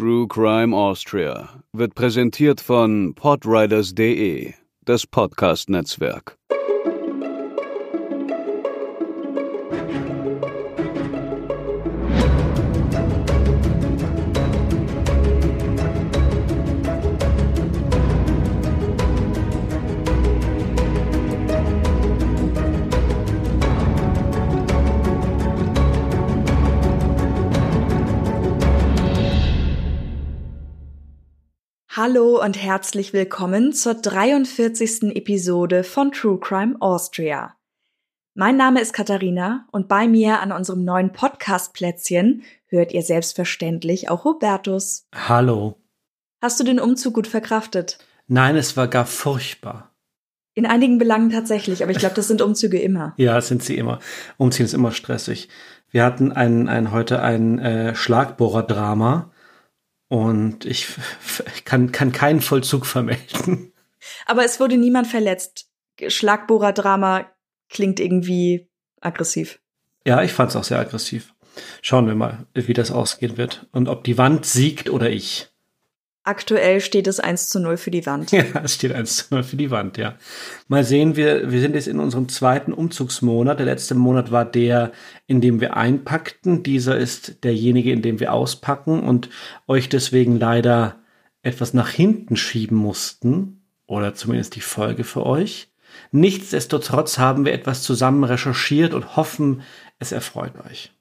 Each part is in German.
True Crime Austria wird präsentiert von podriders.de, das Podcast-Netzwerk. Hallo und herzlich willkommen zur 43. Episode von True Crime Austria. Mein Name ist Katharina und bei mir an unserem neuen Podcast-Plätzchen hört ihr selbstverständlich auch Hubertus. Hallo. Hast du den Umzug gut verkraftet? Nein, es war gar furchtbar. In einigen Belangen tatsächlich, aber ich glaube, das sind Umzüge immer. ja, sind sie immer. Umziehen ist immer stressig. Wir hatten ein, ein, heute ein äh, Schlagbohrer-Drama und ich kann, kann keinen Vollzug vermelden. Aber es wurde niemand verletzt. Schlagbohrer-Drama klingt irgendwie aggressiv. Ja, ich fand es auch sehr aggressiv. Schauen wir mal, wie das ausgehen wird und ob die Wand siegt oder ich. Aktuell steht es 1 zu 0 für die Wand. Ja, es steht 1 zu 0 für die Wand, ja. Mal sehen, wir, wir sind jetzt in unserem zweiten Umzugsmonat. Der letzte Monat war der, in dem wir einpackten. Dieser ist derjenige, in dem wir auspacken und euch deswegen leider etwas nach hinten schieben mussten. Oder zumindest die Folge für euch. Nichtsdestotrotz haben wir etwas zusammen recherchiert und hoffen, es erfreut euch.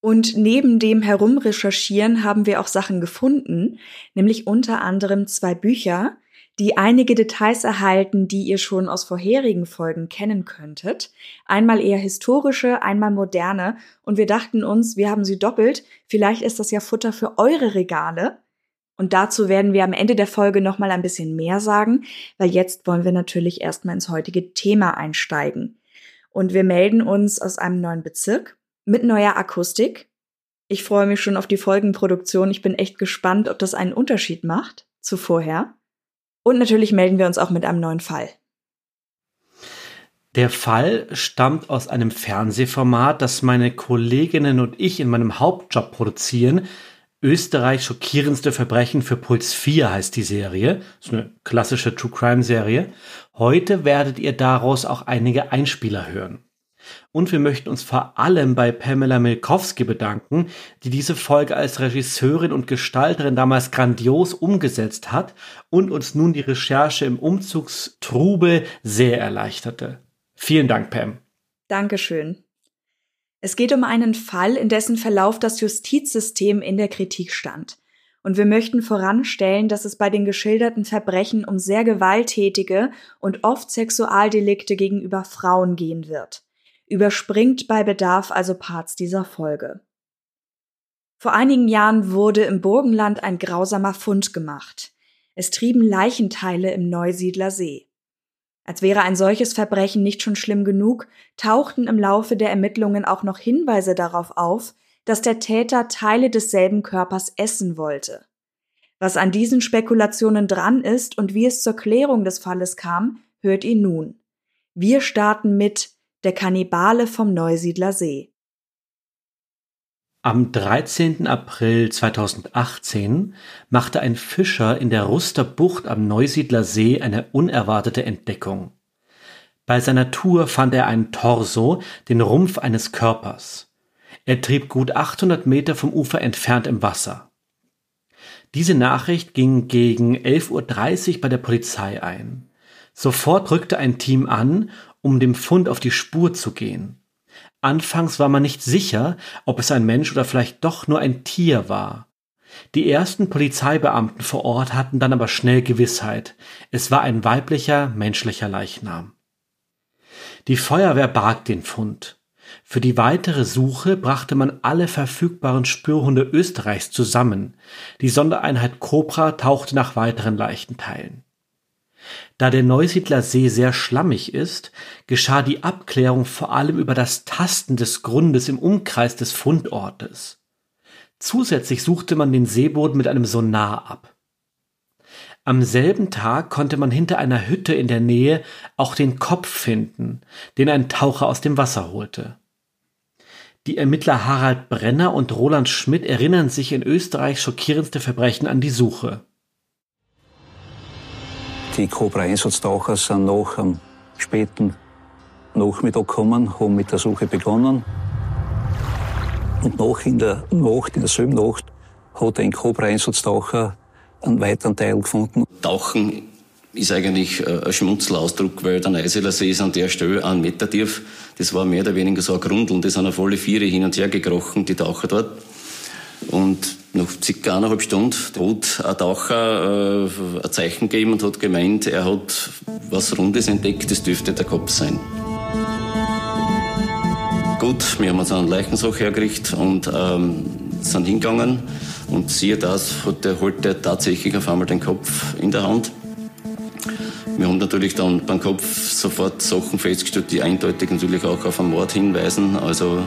Und neben dem Herumrecherchieren haben wir auch Sachen gefunden, nämlich unter anderem zwei Bücher, die einige Details erhalten, die ihr schon aus vorherigen Folgen kennen könntet. Einmal eher historische, einmal moderne. Und wir dachten uns, wir haben sie doppelt. Vielleicht ist das ja Futter für eure Regale. Und dazu werden wir am Ende der Folge nochmal ein bisschen mehr sagen, weil jetzt wollen wir natürlich erstmal ins heutige Thema einsteigen. Und wir melden uns aus einem neuen Bezirk mit neuer Akustik. Ich freue mich schon auf die Folgenproduktion. Ich bin echt gespannt, ob das einen Unterschied macht zu vorher. Und natürlich melden wir uns auch mit einem neuen Fall. Der Fall stammt aus einem Fernsehformat, das meine Kolleginnen und ich in meinem Hauptjob produzieren. Österreich schockierendste Verbrechen für Puls 4 heißt die Serie. Das ist eine klassische True Crime Serie. Heute werdet ihr daraus auch einige Einspieler hören. Und wir möchten uns vor allem bei Pamela Milkowski bedanken, die diese Folge als Regisseurin und Gestalterin damals grandios umgesetzt hat und uns nun die Recherche im Umzugstrube sehr erleichterte. Vielen Dank, Pam. Dankeschön. Es geht um einen Fall, in dessen Verlauf das Justizsystem in der Kritik stand. Und wir möchten voranstellen, dass es bei den geschilderten Verbrechen um sehr gewalttätige und oft Sexualdelikte gegenüber Frauen gehen wird überspringt bei Bedarf also Parts dieser Folge. Vor einigen Jahren wurde im Burgenland ein grausamer Fund gemacht. Es trieben Leichenteile im Neusiedler See. Als wäre ein solches Verbrechen nicht schon schlimm genug, tauchten im Laufe der Ermittlungen auch noch Hinweise darauf auf, dass der Täter Teile desselben Körpers essen wollte. Was an diesen Spekulationen dran ist und wie es zur Klärung des Falles kam, hört ihr nun. Wir starten mit der Kannibale vom Neusiedler See. Am 13. April 2018 machte ein Fischer in der Ruster Bucht am Neusiedler See eine unerwartete Entdeckung. Bei seiner Tour fand er einen Torso, den Rumpf eines Körpers. Er trieb gut 800 Meter vom Ufer entfernt im Wasser. Diese Nachricht ging gegen 11.30 Uhr bei der Polizei ein. Sofort rückte ein Team an um dem Fund auf die Spur zu gehen. Anfangs war man nicht sicher, ob es ein Mensch oder vielleicht doch nur ein Tier war. Die ersten Polizeibeamten vor Ort hatten dann aber schnell Gewissheit. Es war ein weiblicher, menschlicher Leichnam. Die Feuerwehr barg den Fund. Für die weitere Suche brachte man alle verfügbaren Spürhunde Österreichs zusammen. Die Sondereinheit Cobra tauchte nach weiteren Leichenteilen. Da der Neusiedler See sehr schlammig ist, geschah die Abklärung vor allem über das Tasten des Grundes im Umkreis des Fundortes. Zusätzlich suchte man den Seeboden mit einem Sonar ab. Am selben Tag konnte man hinter einer Hütte in der Nähe auch den Kopf finden, den ein Taucher aus dem Wasser holte. Die Ermittler Harald Brenner und Roland Schmidt erinnern sich in Österreich schockierendste Verbrechen an die Suche. Die Cobra-Einsatztaucher sind noch am späten Nachmittag gekommen, haben mit der Suche begonnen. Und noch in der Nacht, in derselben Nacht, hat ein Cobra-Einsatztaucher einen weiteren Teil gefunden. Tauchen ist eigentlich äh, ein Schmunzelausdruck, weil der Neuseeler See ist an der Stelle einen Meter tief. Das war mehr oder weniger so ein Grundel und die sind alle Viere hin und her gekrochen, die Taucher dort. Und nach circa eineinhalb Stunden hat ein Taucher äh, ein Zeichen gegeben und hat gemeint, er hat was Rundes entdeckt, das dürfte der Kopf sein. Gut, wir haben uns einen Leichensache hergerichtet und ähm, sind hingegangen und siehe das, hat der, holt der tatsächlich auf einmal den Kopf in der Hand. Wir haben natürlich dann beim Kopf sofort Sachen festgestellt, die eindeutig natürlich auch auf einen Mord hinweisen. Also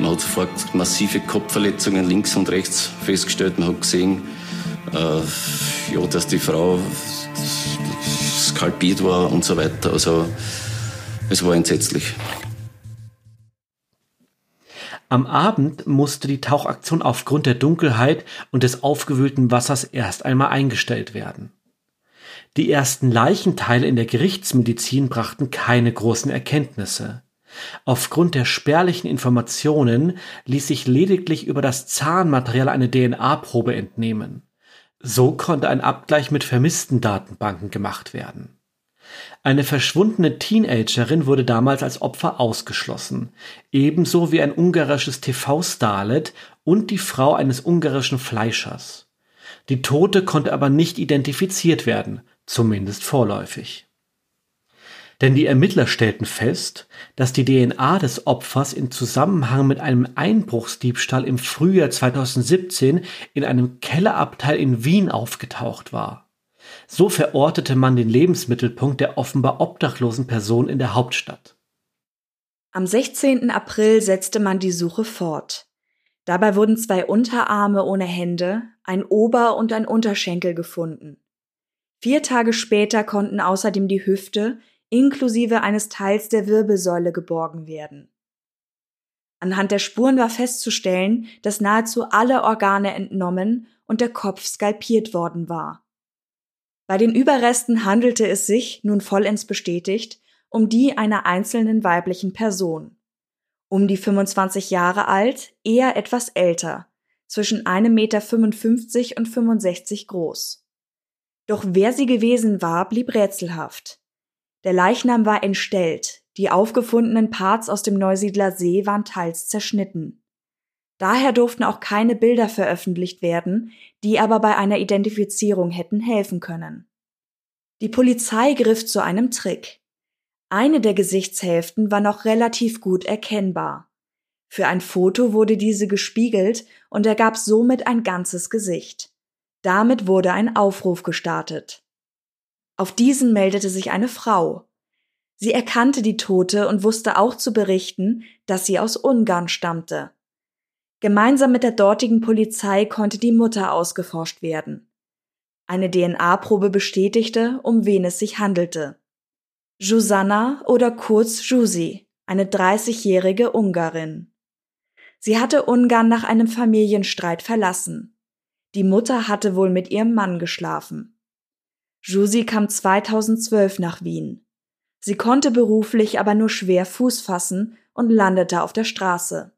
man hat sofort massive Kopfverletzungen links und rechts festgestellt. Man hat gesehen, äh, ja, dass die Frau skalpiert war und so weiter. Also es war entsetzlich. Am Abend musste die Tauchaktion aufgrund der Dunkelheit und des aufgewühlten Wassers erst einmal eingestellt werden. Die ersten Leichenteile in der Gerichtsmedizin brachten keine großen Erkenntnisse. Aufgrund der spärlichen Informationen ließ sich lediglich über das Zahnmaterial eine DNA-Probe entnehmen. So konnte ein Abgleich mit vermissten Datenbanken gemacht werden eine verschwundene Teenagerin wurde damals als Opfer ausgeschlossen, ebenso wie ein ungarisches TV-Starlet und die Frau eines ungarischen Fleischers. Die Tote konnte aber nicht identifiziert werden, zumindest vorläufig. Denn die Ermittler stellten fest, dass die DNA des Opfers in Zusammenhang mit einem Einbruchsdiebstahl im Frühjahr 2017 in einem Kellerabteil in Wien aufgetaucht war so verortete man den Lebensmittelpunkt der offenbar obdachlosen Person in der Hauptstadt. Am 16. April setzte man die Suche fort. Dabei wurden zwei Unterarme ohne Hände, ein Ober- und ein Unterschenkel gefunden. Vier Tage später konnten außerdem die Hüfte inklusive eines Teils der Wirbelsäule geborgen werden. Anhand der Spuren war festzustellen, dass nahezu alle Organe entnommen und der Kopf skalpiert worden war. Bei den Überresten handelte es sich, nun vollends bestätigt, um die einer einzelnen weiblichen Person. Um die 25 Jahre alt, eher etwas älter, zwischen 1,55 Meter und 65 groß. Doch wer sie gewesen war, blieb rätselhaft. Der Leichnam war entstellt, die aufgefundenen Parts aus dem Neusiedler See waren teils zerschnitten. Daher durften auch keine Bilder veröffentlicht werden, die aber bei einer Identifizierung hätten helfen können. Die Polizei griff zu einem Trick. Eine der Gesichtshälften war noch relativ gut erkennbar. Für ein Foto wurde diese gespiegelt und ergab somit ein ganzes Gesicht. Damit wurde ein Aufruf gestartet. Auf diesen meldete sich eine Frau. Sie erkannte die Tote und wusste auch zu berichten, dass sie aus Ungarn stammte. Gemeinsam mit der dortigen Polizei konnte die Mutter ausgeforscht werden. Eine DNA-Probe bestätigte, um wen es sich handelte. Jusanna oder kurz Jusi, eine 30-jährige Ungarin. Sie hatte Ungarn nach einem Familienstreit verlassen. Die Mutter hatte wohl mit ihrem Mann geschlafen. Jusi kam 2012 nach Wien. Sie konnte beruflich aber nur schwer Fuß fassen und landete auf der Straße.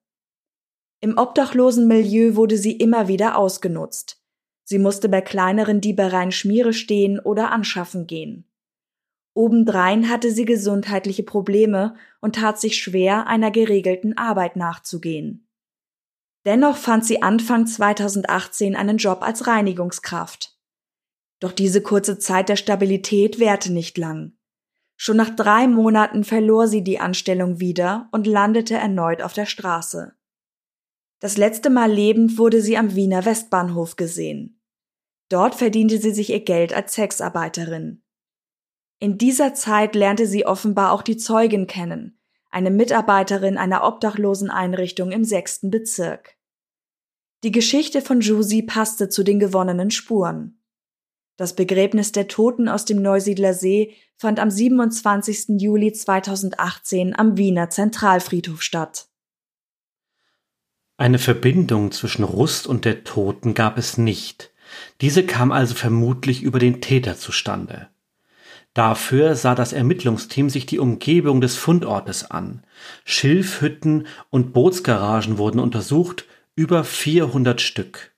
Im obdachlosen Milieu wurde sie immer wieder ausgenutzt. Sie musste bei kleineren Diebereien Schmiere stehen oder anschaffen gehen. Obendrein hatte sie gesundheitliche Probleme und tat sich schwer, einer geregelten Arbeit nachzugehen. Dennoch fand sie Anfang 2018 einen Job als Reinigungskraft. Doch diese kurze Zeit der Stabilität währte nicht lang. Schon nach drei Monaten verlor sie die Anstellung wieder und landete erneut auf der Straße. Das letzte Mal lebend wurde sie am Wiener Westbahnhof gesehen. Dort verdiente sie sich ihr Geld als Sexarbeiterin. In dieser Zeit lernte sie offenbar auch die Zeugin kennen, eine Mitarbeiterin einer obdachlosen Einrichtung im sechsten Bezirk. Die Geschichte von Jusi passte zu den gewonnenen Spuren. Das Begräbnis der Toten aus dem Neusiedler See fand am 27. Juli 2018 am Wiener Zentralfriedhof statt. Eine Verbindung zwischen Rust und der Toten gab es nicht. Diese kam also vermutlich über den Täter zustande. Dafür sah das Ermittlungsteam sich die Umgebung des Fundortes an. Schilfhütten und Bootsgaragen wurden untersucht, über 400 Stück.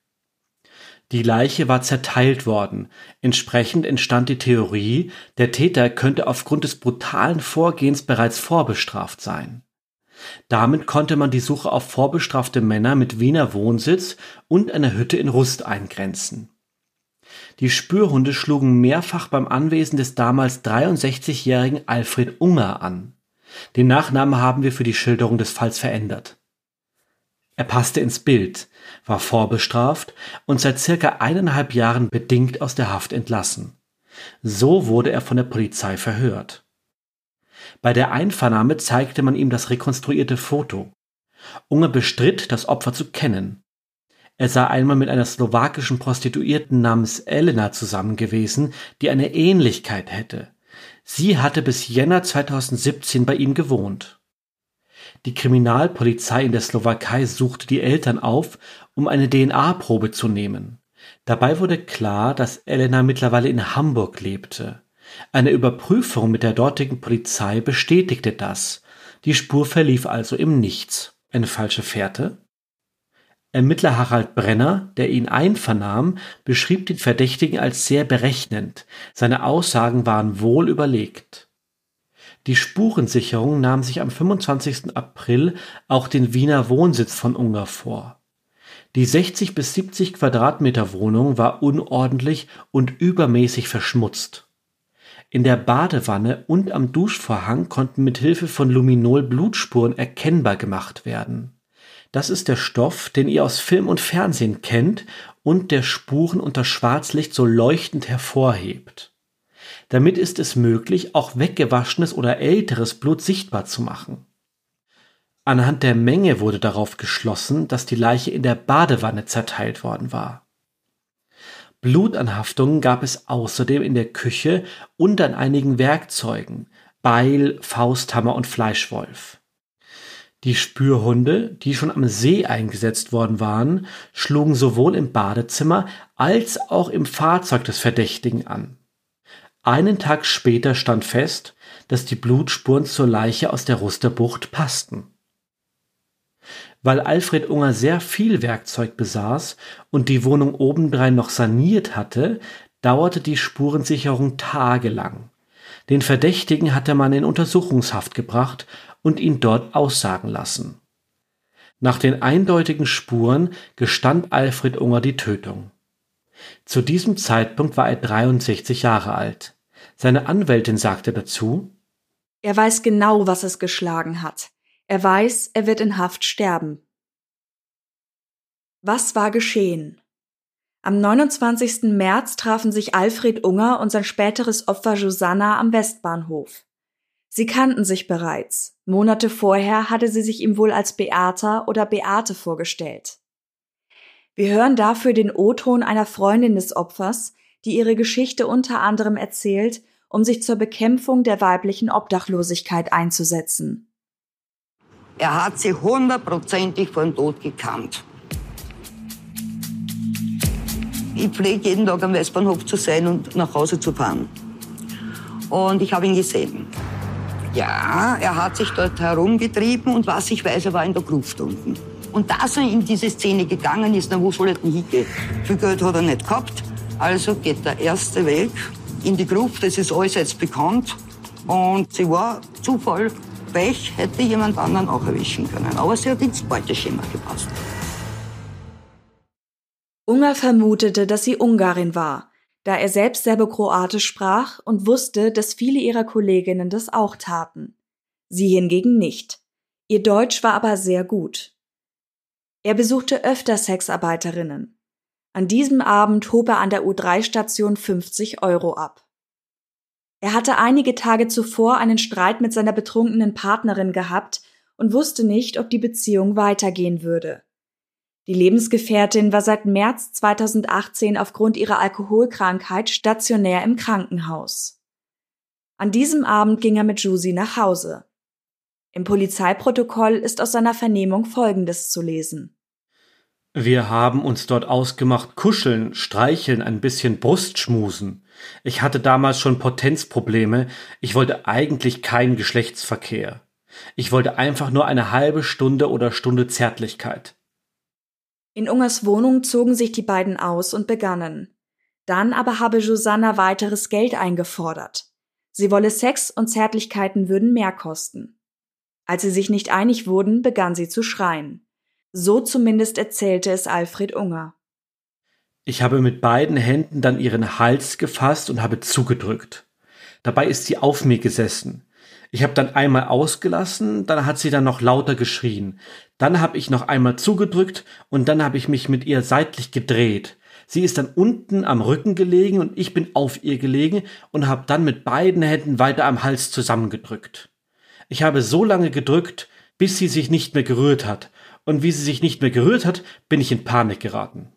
Die Leiche war zerteilt worden. Entsprechend entstand die Theorie, der Täter könnte aufgrund des brutalen Vorgehens bereits vorbestraft sein. Damit konnte man die Suche auf vorbestrafte Männer mit Wiener Wohnsitz und einer Hütte in Rust eingrenzen. Die Spürhunde schlugen mehrfach beim Anwesen des damals 63-jährigen Alfred Unger an. Den Nachnamen haben wir für die Schilderung des Falls verändert. Er passte ins Bild, war vorbestraft und seit circa eineinhalb Jahren bedingt aus der Haft entlassen. So wurde er von der Polizei verhört. Bei der Einvernahme zeigte man ihm das rekonstruierte Foto. Unger bestritt, das Opfer zu kennen. Er sei einmal mit einer slowakischen Prostituierten namens Elena zusammen gewesen, die eine Ähnlichkeit hätte. Sie hatte bis Jänner 2017 bei ihm gewohnt. Die Kriminalpolizei in der Slowakei suchte die Eltern auf, um eine DNA-Probe zu nehmen. Dabei wurde klar, dass Elena mittlerweile in Hamburg lebte. Eine Überprüfung mit der dortigen Polizei bestätigte das. Die Spur verlief also im Nichts. Eine falsche Fährte? Ermittler Harald Brenner, der ihn einvernahm, beschrieb den Verdächtigen als sehr berechnend. Seine Aussagen waren wohl überlegt. Die Spurensicherung nahm sich am 25. April auch den Wiener Wohnsitz von Unger vor. Die 60 bis 70 Quadratmeter Wohnung war unordentlich und übermäßig verschmutzt. In der Badewanne und am Duschvorhang konnten mit Hilfe von Luminol Blutspuren erkennbar gemacht werden. Das ist der Stoff, den ihr aus Film und Fernsehen kennt und der Spuren unter Schwarzlicht so leuchtend hervorhebt. Damit ist es möglich, auch weggewaschenes oder älteres Blut sichtbar zu machen. Anhand der Menge wurde darauf geschlossen, dass die Leiche in der Badewanne zerteilt worden war. Blutanhaftungen gab es außerdem in der Küche und an einigen Werkzeugen, Beil, Fausthammer und Fleischwolf. Die Spürhunde, die schon am See eingesetzt worden waren, schlugen sowohl im Badezimmer als auch im Fahrzeug des Verdächtigen an. Einen Tag später stand fest, dass die Blutspuren zur Leiche aus der Rusterbucht passten. Weil Alfred Unger sehr viel Werkzeug besaß und die Wohnung obendrein noch saniert hatte, dauerte die Spurensicherung tagelang. Den Verdächtigen hatte man in Untersuchungshaft gebracht und ihn dort aussagen lassen. Nach den eindeutigen Spuren gestand Alfred Unger die Tötung. Zu diesem Zeitpunkt war er 63 Jahre alt. Seine Anwältin sagte dazu, er weiß genau, was es geschlagen hat. Er weiß, er wird in Haft sterben. Was war geschehen? Am 29. März trafen sich Alfred Unger und sein späteres Opfer Josanna am Westbahnhof. Sie kannten sich bereits. Monate vorher hatte sie sich ihm wohl als Beata oder Beate vorgestellt. Wir hören dafür den O-Ton einer Freundin des Opfers, die ihre Geschichte unter anderem erzählt, um sich zur Bekämpfung der weiblichen Obdachlosigkeit einzusetzen. Er hat sie hundertprozentig vor dem Tod gekannt. Ich pflege jeden Tag am Westbahnhof zu sein und nach Hause zu fahren. Und ich habe ihn gesehen. Ja, er hat sich dort herumgetrieben und was ich weiß, er war in der Gruft unten. Und dass er in diese Szene gegangen ist, na, wo soll er denn hingehen? Viel Geld hat er nicht gehabt. Also geht der erste Weg in die Gruft, das ist alles jetzt bekannt. Und sie war Zufall, Pech, hätte jemand anderen auch erwischen können. Aber sie hat ins Beuteschema gepasst. Unger vermutete, dass sie Ungarin war, da er selbst Serbokroatisch sprach und wusste, dass viele ihrer Kolleginnen das auch taten. Sie hingegen nicht. Ihr Deutsch war aber sehr gut. Er besuchte öfter Sexarbeiterinnen. An diesem Abend hob er an der U3-Station 50 Euro ab. Er hatte einige Tage zuvor einen Streit mit seiner betrunkenen Partnerin gehabt und wusste nicht, ob die Beziehung weitergehen würde. Die Lebensgefährtin war seit März 2018 aufgrund ihrer Alkoholkrankheit stationär im Krankenhaus. An diesem Abend ging er mit Jusi nach Hause. Im Polizeiprotokoll ist aus seiner Vernehmung Folgendes zu lesen. Wir haben uns dort ausgemacht, kuscheln, streicheln, ein bisschen Brustschmusen. Ich hatte damals schon Potenzprobleme. Ich wollte eigentlich keinen Geschlechtsverkehr. Ich wollte einfach nur eine halbe Stunde oder Stunde Zärtlichkeit. In Ungers Wohnung zogen sich die beiden aus und begannen. Dann aber habe Josanna weiteres Geld eingefordert. Sie wolle Sex und Zärtlichkeiten würden mehr kosten. Als sie sich nicht einig wurden, begann sie zu schreien. So zumindest erzählte es Alfred Unger. Ich habe mit beiden Händen dann ihren Hals gefasst und habe zugedrückt. Dabei ist sie auf mir gesessen. Ich habe dann einmal ausgelassen, dann hat sie dann noch lauter geschrien. Dann habe ich noch einmal zugedrückt und dann habe ich mich mit ihr seitlich gedreht. Sie ist dann unten am Rücken gelegen und ich bin auf ihr gelegen und habe dann mit beiden Händen weiter am Hals zusammengedrückt. Ich habe so lange gedrückt, bis sie sich nicht mehr gerührt hat und wie sie sich nicht mehr gerührt hat, bin ich in Panik geraten.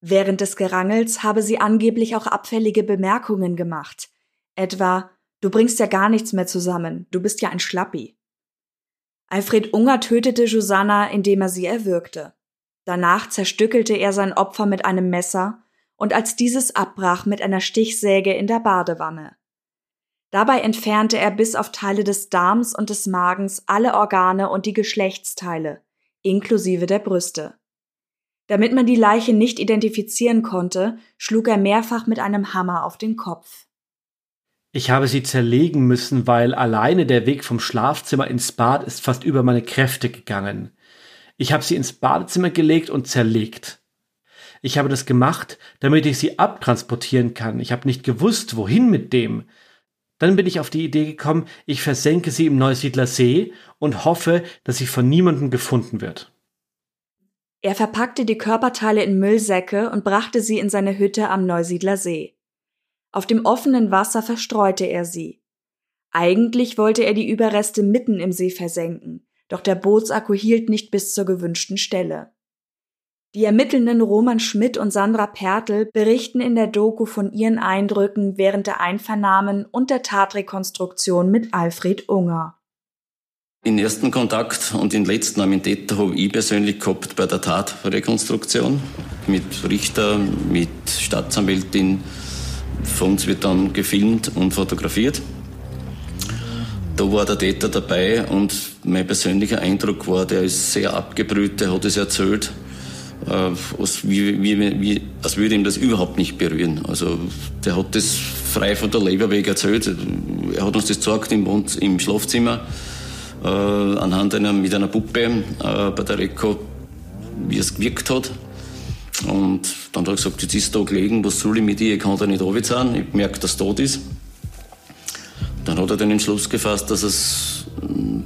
Während des Gerangels habe sie angeblich auch abfällige Bemerkungen gemacht. Etwa, du bringst ja gar nichts mehr zusammen, du bist ja ein Schlappi. Alfred Unger tötete Josanna, indem er sie erwürgte. Danach zerstückelte er sein Opfer mit einem Messer und als dieses abbrach mit einer Stichsäge in der Badewanne. Dabei entfernte er bis auf Teile des Darms und des Magens alle Organe und die Geschlechtsteile, inklusive der Brüste. Damit man die Leiche nicht identifizieren konnte, schlug er mehrfach mit einem Hammer auf den Kopf. Ich habe sie zerlegen müssen, weil alleine der Weg vom Schlafzimmer ins Bad ist fast über meine Kräfte gegangen. Ich habe sie ins Badezimmer gelegt und zerlegt. Ich habe das gemacht, damit ich sie abtransportieren kann. Ich habe nicht gewusst, wohin mit dem. Dann bin ich auf die Idee gekommen, ich versenke sie im Neusiedler See und hoffe, dass sie von niemandem gefunden wird. Er verpackte die Körperteile in Müllsäcke und brachte sie in seine Hütte am Neusiedler See. Auf dem offenen Wasser verstreute er sie. Eigentlich wollte er die Überreste mitten im See versenken, doch der Bootsakku hielt nicht bis zur gewünschten Stelle. Die Ermittelnden Roman Schmidt und Sandra Pertl berichten in der Doku von ihren Eindrücken während der Einvernahmen und der Tatrekonstruktion mit Alfred Unger. Den ersten Kontakt und den letzten am Täter habe ich persönlich gehabt bei der Tatrekonstruktion mit Richter, mit Staatsanwältin. Von uns wird dann gefilmt und fotografiert. Da war der Täter dabei und mein persönlicher Eindruck war, der ist sehr abgebrüht, der hat es erzählt äh, als, wie, wie, wie, als würde ihm das überhaupt nicht berühren. Also der hat das frei von der Leber weg erzählt. Er hat uns das gezeigt im, Wohn im Schlafzimmer äh, anhand einer, mit einer Puppe äh, bei der Reko, wie es gewirkt hat. Und dann hat er gesagt, jetzt ist da gelegen, was soll ich mit ihr, ich kann da nicht runterziehen, ich merke, dass tot ist. Dann hat er den Entschluss gefasst, dass es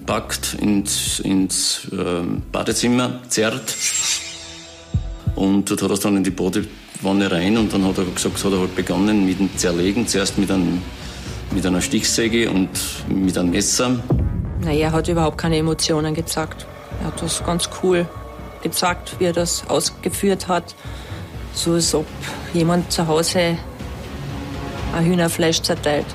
packt, ins, ins äh, Badezimmer zerrt und dort hat er es dann in die Badewanne rein und dann hat er gesagt, hat er halt begonnen mit dem Zerlegen. Zuerst mit, einem, mit einer Stichsäge und mit einem Messer. Naja, er hat überhaupt keine Emotionen gezeigt. Er hat das ganz cool gezeigt, wie er das ausgeführt hat. So als ob jemand zu Hause ein Hühnerfleisch zerteilt.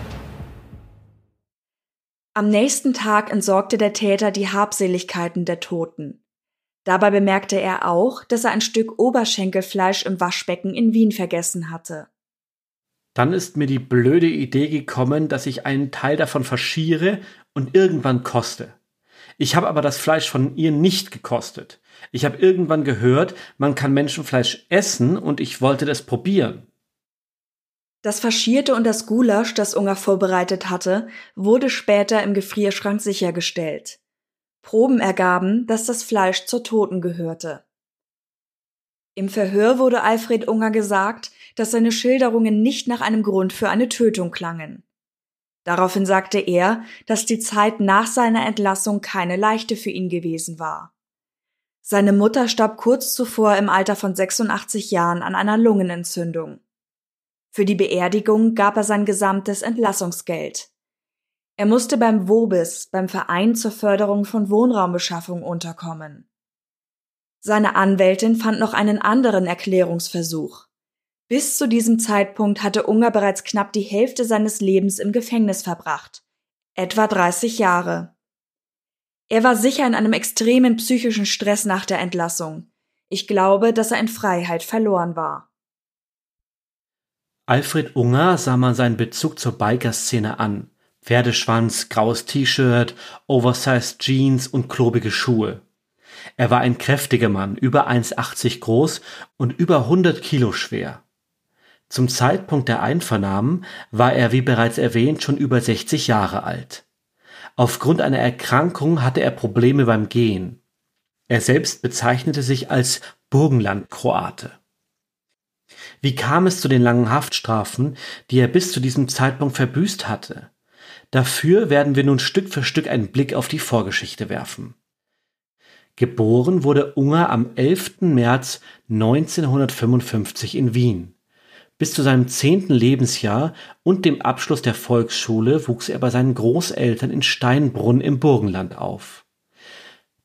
Am nächsten Tag entsorgte der Täter die Habseligkeiten der Toten. Dabei bemerkte er auch, dass er ein Stück Oberschenkelfleisch im Waschbecken in Wien vergessen hatte. Dann ist mir die blöde Idee gekommen, dass ich einen Teil davon verschiere und irgendwann koste. Ich habe aber das Fleisch von ihr nicht gekostet. Ich habe irgendwann gehört, man kann Menschenfleisch essen und ich wollte das probieren. Das Faschierte und das Gulasch, das Unger vorbereitet hatte, wurde später im Gefrierschrank sichergestellt. Proben ergaben, dass das Fleisch zur Toten gehörte. Im Verhör wurde Alfred Unger gesagt, dass seine Schilderungen nicht nach einem Grund für eine Tötung klangen. Daraufhin sagte er, dass die Zeit nach seiner Entlassung keine leichte für ihn gewesen war. Seine Mutter starb kurz zuvor im Alter von 86 Jahren an einer Lungenentzündung. Für die Beerdigung gab er sein gesamtes Entlassungsgeld. Er musste beim WOBIS, beim Verein zur Förderung von Wohnraumbeschaffung, unterkommen. Seine Anwältin fand noch einen anderen Erklärungsversuch. Bis zu diesem Zeitpunkt hatte Unger bereits knapp die Hälfte seines Lebens im Gefängnis verbracht, etwa 30 Jahre. Er war sicher in einem extremen psychischen Stress nach der Entlassung. Ich glaube, dass er in Freiheit verloren war. Alfred Unger sah man seinen Bezug zur Biker-Szene an. Pferdeschwanz, graues T-Shirt, oversized Jeans und klobige Schuhe. Er war ein kräftiger Mann, über 1,80 groß und über 100 Kilo schwer. Zum Zeitpunkt der Einvernahmen war er, wie bereits erwähnt, schon über 60 Jahre alt. Aufgrund einer Erkrankung hatte er Probleme beim Gehen. Er selbst bezeichnete sich als Burgenland-Kroate. Wie kam es zu den langen Haftstrafen, die er bis zu diesem Zeitpunkt verbüßt hatte? Dafür werden wir nun Stück für Stück einen Blick auf die Vorgeschichte werfen. Geboren wurde Unger am 11. März 1955 in Wien. Bis zu seinem zehnten Lebensjahr und dem Abschluss der Volksschule wuchs er bei seinen Großeltern in Steinbrunn im Burgenland auf.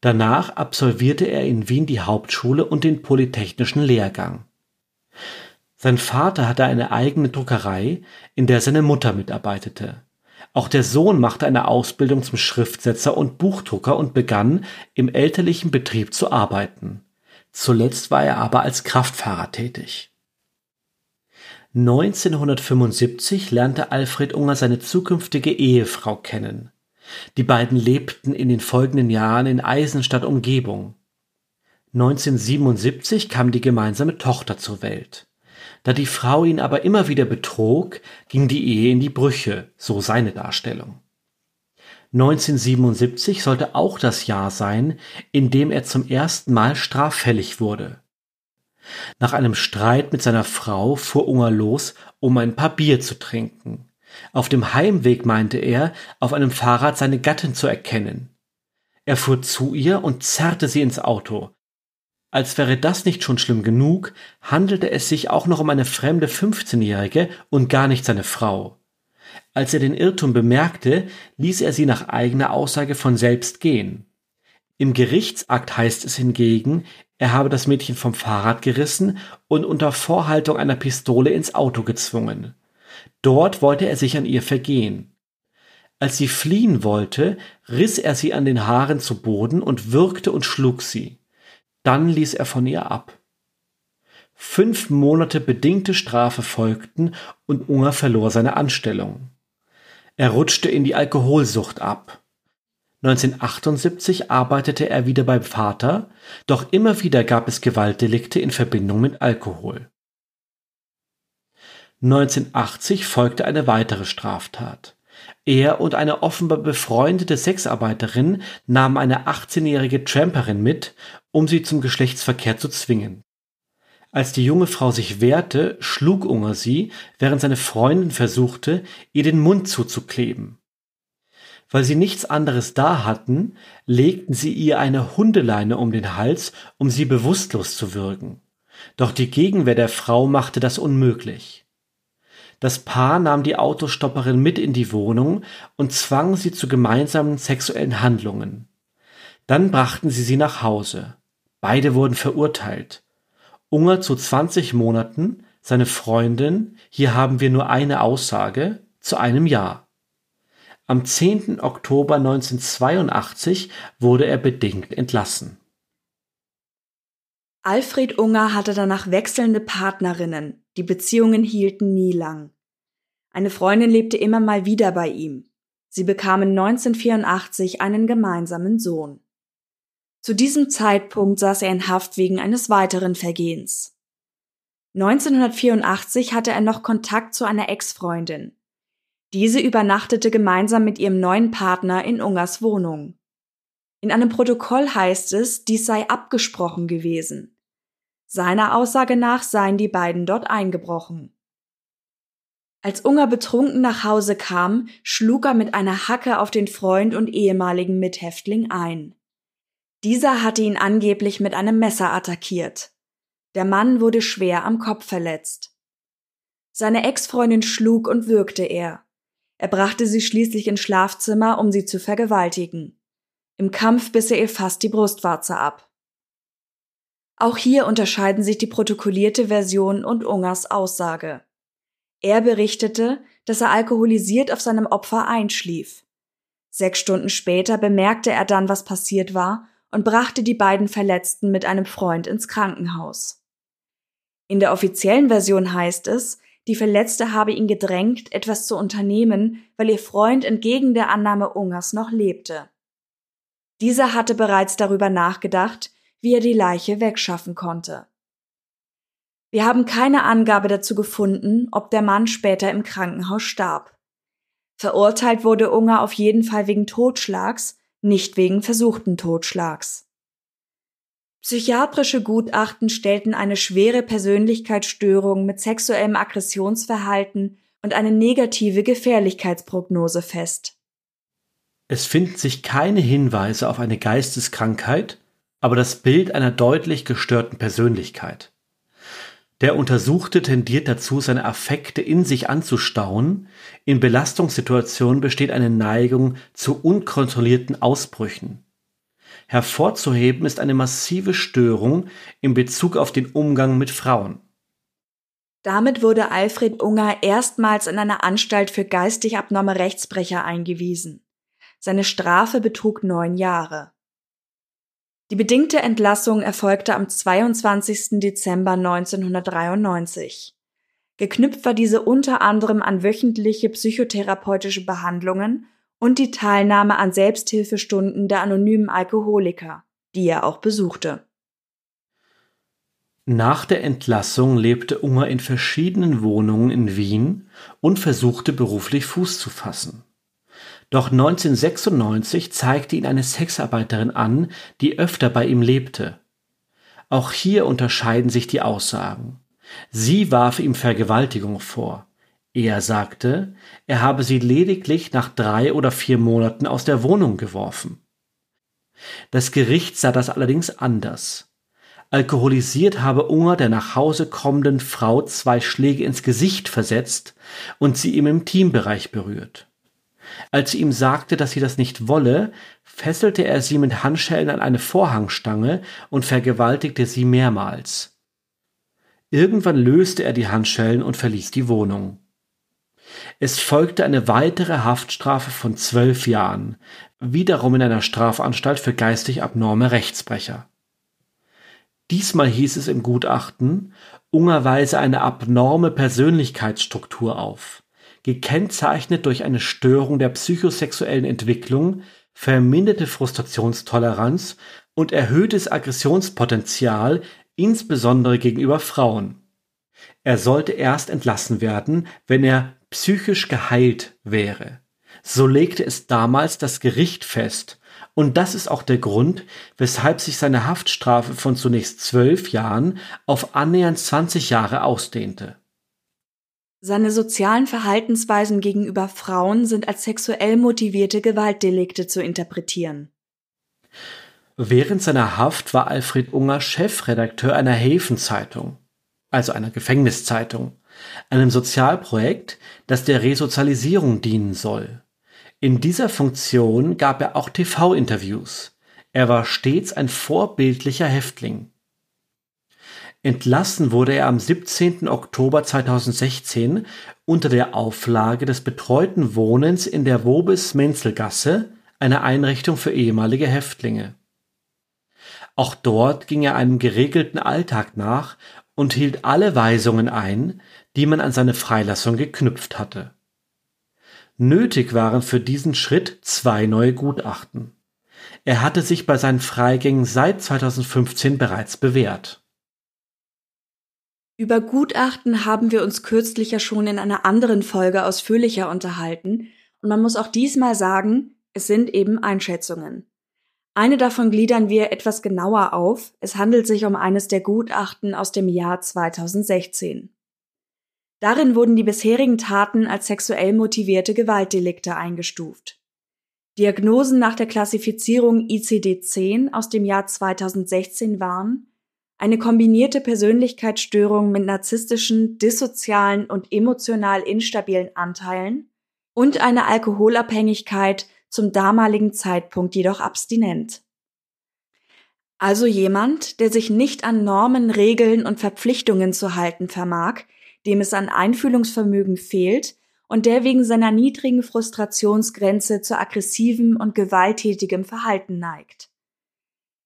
Danach absolvierte er in Wien die Hauptschule und den polytechnischen Lehrgang. Sein Vater hatte eine eigene Druckerei, in der seine Mutter mitarbeitete. Auch der Sohn machte eine Ausbildung zum Schriftsetzer und Buchdrucker und begann, im elterlichen Betrieb zu arbeiten. Zuletzt war er aber als Kraftfahrer tätig. 1975 lernte Alfred Unger seine zukünftige Ehefrau kennen. Die beiden lebten in den folgenden Jahren in Eisenstadt Umgebung. 1977 kam die gemeinsame Tochter zur Welt. Da die Frau ihn aber immer wieder betrog, ging die Ehe in die Brüche, so seine Darstellung. 1977 sollte auch das Jahr sein, in dem er zum ersten Mal straffällig wurde. Nach einem Streit mit seiner Frau fuhr Unger los, um ein paar Bier zu trinken. Auf dem Heimweg meinte er, auf einem Fahrrad seine Gattin zu erkennen. Er fuhr zu ihr und zerrte sie ins Auto. Als wäre das nicht schon schlimm genug, handelte es sich auch noch um eine fremde 15-Jährige und gar nicht seine Frau. Als er den Irrtum bemerkte, ließ er sie nach eigener Aussage von selbst gehen. Im Gerichtsakt heißt es hingegen, er habe das Mädchen vom Fahrrad gerissen und unter Vorhaltung einer Pistole ins Auto gezwungen. Dort wollte er sich an ihr vergehen. Als sie fliehen wollte, riss er sie an den Haaren zu Boden und würgte und schlug sie. Dann ließ er von ihr ab. Fünf Monate bedingte Strafe folgten und Unger verlor seine Anstellung. Er rutschte in die Alkoholsucht ab. 1978 arbeitete er wieder beim Vater, doch immer wieder gab es Gewaltdelikte in Verbindung mit Alkohol. 1980 folgte eine weitere Straftat. Er und eine offenbar befreundete Sexarbeiterin nahmen eine 18-jährige Tramperin mit, um sie zum Geschlechtsverkehr zu zwingen. Als die junge Frau sich wehrte, schlug Unger sie, während seine Freundin versuchte, ihr den Mund zuzukleben. Weil sie nichts anderes da hatten, legten sie ihr eine Hundeleine um den Hals, um sie bewusstlos zu würgen. Doch die Gegenwehr der Frau machte das unmöglich. Das Paar nahm die Autostopperin mit in die Wohnung und zwang sie zu gemeinsamen sexuellen Handlungen. Dann brachten sie sie nach Hause. Beide wurden verurteilt. Unger zu 20 Monaten, seine Freundin, hier haben wir nur eine Aussage, zu einem Jahr. Am 10. Oktober 1982 wurde er bedingt entlassen. Alfred Unger hatte danach wechselnde Partnerinnen, die Beziehungen hielten nie lang. Eine Freundin lebte immer mal wieder bei ihm. Sie bekamen 1984 einen gemeinsamen Sohn. Zu diesem Zeitpunkt saß er in Haft wegen eines weiteren Vergehens. 1984 hatte er noch Kontakt zu einer Ex-Freundin. Diese übernachtete gemeinsam mit ihrem neuen Partner in Ungers Wohnung. In einem Protokoll heißt es, dies sei abgesprochen gewesen. Seiner Aussage nach seien die beiden dort eingebrochen. Als Unger betrunken nach Hause kam, schlug er mit einer Hacke auf den Freund und ehemaligen Mithäftling ein. Dieser hatte ihn angeblich mit einem Messer attackiert. Der Mann wurde schwer am Kopf verletzt. Seine Ex-Freundin schlug und würgte er. Er brachte sie schließlich ins Schlafzimmer, um sie zu vergewaltigen. Im Kampf biss er ihr fast die Brustwarze ab. Auch hier unterscheiden sich die protokollierte Version und Ungers Aussage. Er berichtete, dass er alkoholisiert auf seinem Opfer einschlief. Sechs Stunden später bemerkte er dann, was passiert war und brachte die beiden Verletzten mit einem Freund ins Krankenhaus. In der offiziellen Version heißt es, die Verletzte habe ihn gedrängt, etwas zu unternehmen, weil ihr Freund entgegen der Annahme Ungers noch lebte. Dieser hatte bereits darüber nachgedacht, wie er die Leiche wegschaffen konnte. Wir haben keine Angabe dazu gefunden, ob der Mann später im Krankenhaus starb. Verurteilt wurde Unger auf jeden Fall wegen Totschlags, nicht wegen versuchten Totschlags. Psychiatrische Gutachten stellten eine schwere Persönlichkeitsstörung mit sexuellem Aggressionsverhalten und eine negative Gefährlichkeitsprognose fest. Es finden sich keine Hinweise auf eine Geisteskrankheit, aber das Bild einer deutlich gestörten Persönlichkeit. Der Untersuchte tendiert dazu, seine Affekte in sich anzustauen, in Belastungssituationen besteht eine Neigung zu unkontrollierten Ausbrüchen. Hervorzuheben ist eine massive Störung in Bezug auf den Umgang mit Frauen. Damit wurde Alfred Unger erstmals in einer Anstalt für geistig abnorme Rechtsbrecher eingewiesen. Seine Strafe betrug neun Jahre. Die bedingte Entlassung erfolgte am 22. Dezember 1993. Geknüpft war diese unter anderem an wöchentliche psychotherapeutische Behandlungen und die Teilnahme an Selbsthilfestunden der anonymen Alkoholiker, die er auch besuchte. Nach der Entlassung lebte Unger in verschiedenen Wohnungen in Wien und versuchte beruflich Fuß zu fassen. Doch 1996 zeigte ihn eine Sexarbeiterin an, die öfter bei ihm lebte. Auch hier unterscheiden sich die Aussagen. Sie warf ihm Vergewaltigung vor. Er sagte, er habe sie lediglich nach drei oder vier Monaten aus der Wohnung geworfen. Das Gericht sah das allerdings anders. Alkoholisiert habe Unger der nach Hause kommenden Frau zwei Schläge ins Gesicht versetzt und sie im Teambereich berührt. Als sie ihm sagte, dass sie das nicht wolle, fesselte er sie mit Handschellen an eine Vorhangstange und vergewaltigte sie mehrmals. Irgendwann löste er die Handschellen und verließ die Wohnung. Es folgte eine weitere Haftstrafe von zwölf Jahren, wiederum in einer Strafanstalt für geistig abnorme Rechtsbrecher. Diesmal hieß es im Gutachten, Unger weise eine abnorme Persönlichkeitsstruktur auf, gekennzeichnet durch eine Störung der psychosexuellen Entwicklung, verminderte Frustrationstoleranz und erhöhtes Aggressionspotenzial, insbesondere gegenüber Frauen. Er sollte erst entlassen werden, wenn er psychisch geheilt wäre. So legte es damals das Gericht fest, und das ist auch der Grund, weshalb sich seine Haftstrafe von zunächst zwölf Jahren auf annähernd 20 Jahre ausdehnte. Seine sozialen Verhaltensweisen gegenüber Frauen sind als sexuell motivierte Gewaltdelikte zu interpretieren. Während seiner Haft war Alfred Unger Chefredakteur einer Häfenzeitung, also einer Gefängniszeitung, einem Sozialprojekt, das der Resozialisierung dienen soll. In dieser Funktion gab er auch TV-Interviews. Er war stets ein vorbildlicher Häftling. Entlassen wurde er am 17. Oktober 2016 unter der Auflage des betreuten Wohnens in der Wobes-Menzelgasse, einer Einrichtung für ehemalige Häftlinge. Auch dort ging er einem geregelten Alltag nach und hielt alle Weisungen ein, die man an seine Freilassung geknüpft hatte. Nötig waren für diesen Schritt zwei neue Gutachten. Er hatte sich bei seinen Freigängen seit 2015 bereits bewährt. Über Gutachten haben wir uns kürzlich ja schon in einer anderen Folge ausführlicher unterhalten, und man muss auch diesmal sagen, es sind eben Einschätzungen. Eine davon gliedern wir etwas genauer auf. Es handelt sich um eines der Gutachten aus dem Jahr 2016. Darin wurden die bisherigen Taten als sexuell motivierte Gewaltdelikte eingestuft. Diagnosen nach der Klassifizierung ICD-10 aus dem Jahr 2016 waren eine kombinierte Persönlichkeitsstörung mit narzisstischen, dissozialen und emotional instabilen Anteilen und eine Alkoholabhängigkeit zum damaligen Zeitpunkt jedoch abstinent. Also jemand, der sich nicht an Normen, Regeln und Verpflichtungen zu halten vermag, dem es an Einfühlungsvermögen fehlt und der wegen seiner niedrigen Frustrationsgrenze zu aggressivem und gewalttätigem Verhalten neigt.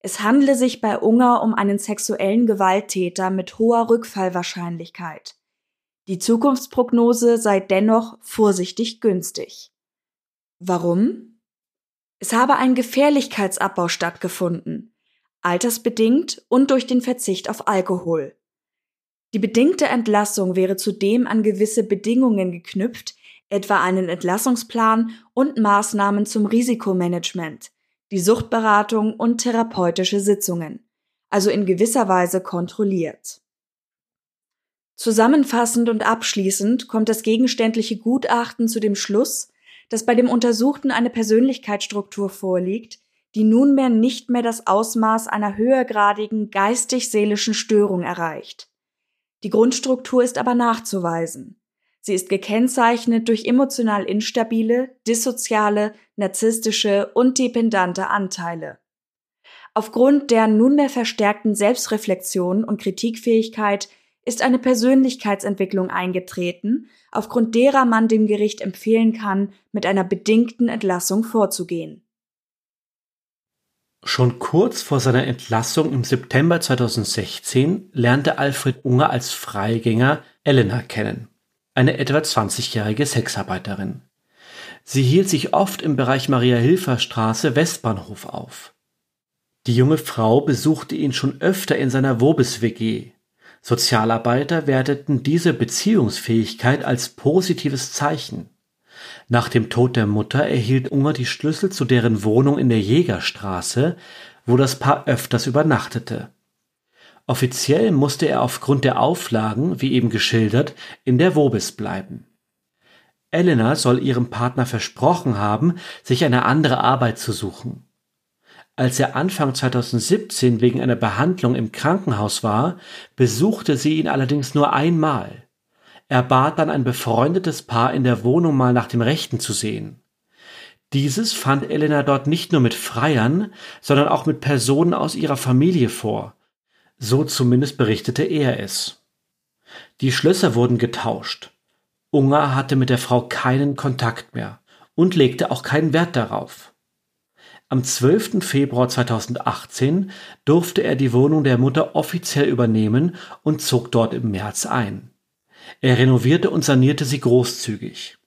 Es handle sich bei Unger um einen sexuellen Gewalttäter mit hoher Rückfallwahrscheinlichkeit. Die Zukunftsprognose sei dennoch vorsichtig günstig. Warum? Es habe ein Gefährlichkeitsabbau stattgefunden, altersbedingt und durch den Verzicht auf Alkohol. Die bedingte Entlassung wäre zudem an gewisse Bedingungen geknüpft, etwa einen Entlassungsplan und Maßnahmen zum Risikomanagement, die Suchtberatung und therapeutische Sitzungen, also in gewisser Weise kontrolliert. Zusammenfassend und abschließend kommt das gegenständliche Gutachten zu dem Schluss, dass bei dem Untersuchten eine Persönlichkeitsstruktur vorliegt, die nunmehr nicht mehr das Ausmaß einer höhergradigen geistig-seelischen Störung erreicht. Die Grundstruktur ist aber nachzuweisen. Sie ist gekennzeichnet durch emotional instabile, dissoziale, narzisstische und dependante Anteile. Aufgrund der nunmehr verstärkten Selbstreflexion und Kritikfähigkeit ist eine Persönlichkeitsentwicklung eingetreten, aufgrund derer man dem Gericht empfehlen kann, mit einer bedingten Entlassung vorzugehen. Schon kurz vor seiner Entlassung im September 2016 lernte Alfred Unger als Freigänger Elena kennen eine etwa 20-jährige Sexarbeiterin. Sie hielt sich oft im Bereich Maria-Hilfer-Straße Westbahnhof auf. Die junge Frau besuchte ihn schon öfter in seiner Wobis-WG. Sozialarbeiter werteten diese Beziehungsfähigkeit als positives Zeichen. Nach dem Tod der Mutter erhielt Unger die Schlüssel zu deren Wohnung in der Jägerstraße, wo das Paar öfters übernachtete. Offiziell musste er aufgrund der Auflagen, wie eben geschildert, in der Wobis bleiben. Elena soll ihrem Partner versprochen haben, sich eine andere Arbeit zu suchen. Als er Anfang 2017 wegen einer Behandlung im Krankenhaus war, besuchte sie ihn allerdings nur einmal. Er bat dann ein befreundetes Paar in der Wohnung mal nach dem Rechten zu sehen. Dieses fand Elena dort nicht nur mit Freiern, sondern auch mit Personen aus ihrer Familie vor, so zumindest berichtete er es. Die Schlösser wurden getauscht. Unger hatte mit der Frau keinen Kontakt mehr und legte auch keinen Wert darauf. Am 12. Februar 2018 durfte er die Wohnung der Mutter offiziell übernehmen und zog dort im März ein. Er renovierte und sanierte sie großzügig.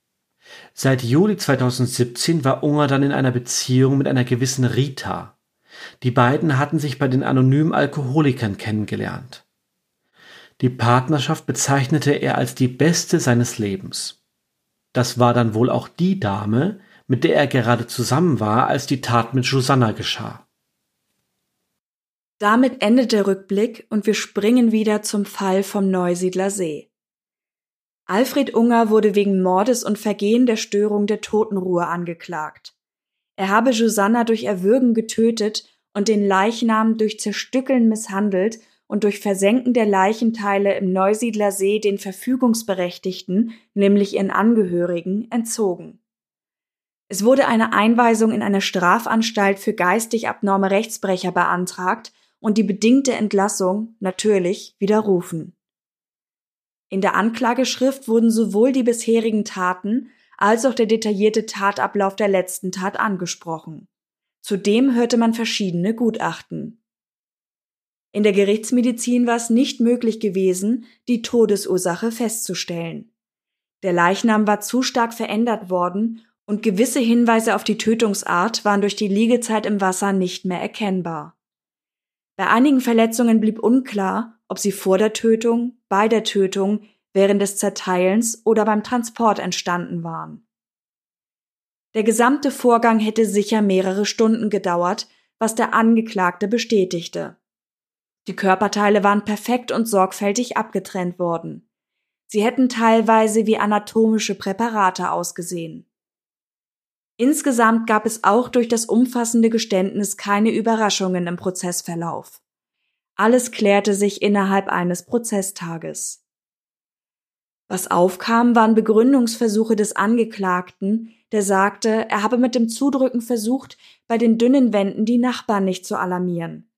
Seit Juli 2017 war Unger dann in einer Beziehung mit einer gewissen Rita. Die beiden hatten sich bei den anonymen Alkoholikern kennengelernt. Die Partnerschaft bezeichnete er als die beste seines Lebens. Das war dann wohl auch die Dame, mit der er gerade zusammen war, als die Tat mit Susanna geschah. Damit endet der Rückblick und wir springen wieder zum Fall vom Neusiedler See. Alfred Unger wurde wegen Mordes und Vergehen der Störung der Totenruhe angeklagt. Er habe Susanna durch Erwürgen getötet und den Leichnam durch Zerstückeln misshandelt und durch Versenken der Leichenteile im Neusiedler See den Verfügungsberechtigten, nämlich ihren Angehörigen, entzogen. Es wurde eine Einweisung in eine Strafanstalt für geistig abnorme Rechtsbrecher beantragt und die bedingte Entlassung natürlich widerrufen. In der Anklageschrift wurden sowohl die bisherigen Taten als auch der detaillierte Tatablauf der letzten Tat angesprochen. Zudem hörte man verschiedene Gutachten. In der Gerichtsmedizin war es nicht möglich gewesen, die Todesursache festzustellen. Der Leichnam war zu stark verändert worden und gewisse Hinweise auf die Tötungsart waren durch die Liegezeit im Wasser nicht mehr erkennbar. Bei einigen Verletzungen blieb unklar, ob sie vor der Tötung, bei der Tötung, während des Zerteilens oder beim Transport entstanden waren. Der gesamte Vorgang hätte sicher mehrere Stunden gedauert, was der Angeklagte bestätigte. Die Körperteile waren perfekt und sorgfältig abgetrennt worden. Sie hätten teilweise wie anatomische Präparate ausgesehen. Insgesamt gab es auch durch das umfassende Geständnis keine Überraschungen im Prozessverlauf. Alles klärte sich innerhalb eines Prozesstages. Was aufkam, waren Begründungsversuche des Angeklagten, der sagte, er habe mit dem Zudrücken versucht, bei den dünnen Wänden die Nachbarn nicht zu alarmieren.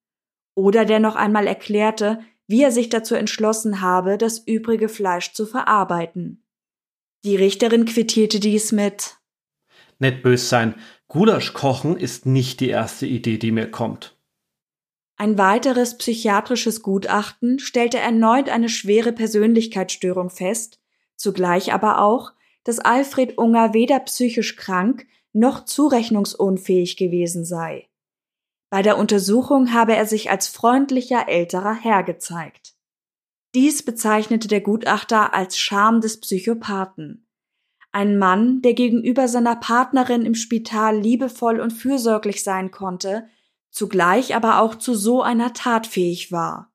Oder der noch einmal erklärte, wie er sich dazu entschlossen habe, das übrige Fleisch zu verarbeiten. Die Richterin quittierte dies mit Nicht bös sein, Gulasch kochen ist nicht die erste Idee, die mir kommt. Ein weiteres psychiatrisches Gutachten stellte erneut eine schwere Persönlichkeitsstörung fest, zugleich aber auch, dass Alfred Unger weder psychisch krank noch zurechnungsunfähig gewesen sei. Bei der Untersuchung habe er sich als freundlicher älterer Herr gezeigt. Dies bezeichnete der Gutachter als Scham des Psychopathen. Ein Mann, der gegenüber seiner Partnerin im Spital liebevoll und fürsorglich sein konnte, zugleich aber auch zu so einer Tat fähig war.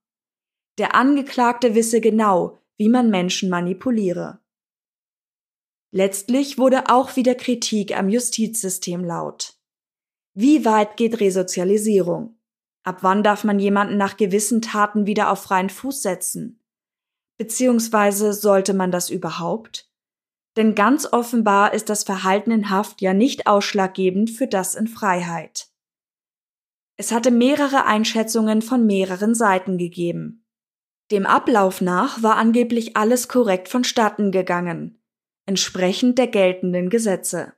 Der Angeklagte wisse genau, wie man Menschen manipuliere. Letztlich wurde auch wieder Kritik am Justizsystem laut. Wie weit geht Resozialisierung? Ab wann darf man jemanden nach gewissen Taten wieder auf freien Fuß setzen? Beziehungsweise sollte man das überhaupt? Denn ganz offenbar ist das Verhalten in Haft ja nicht ausschlaggebend für das in Freiheit. Es hatte mehrere Einschätzungen von mehreren Seiten gegeben. Dem Ablauf nach war angeblich alles korrekt vonstatten gegangen, entsprechend der geltenden Gesetze.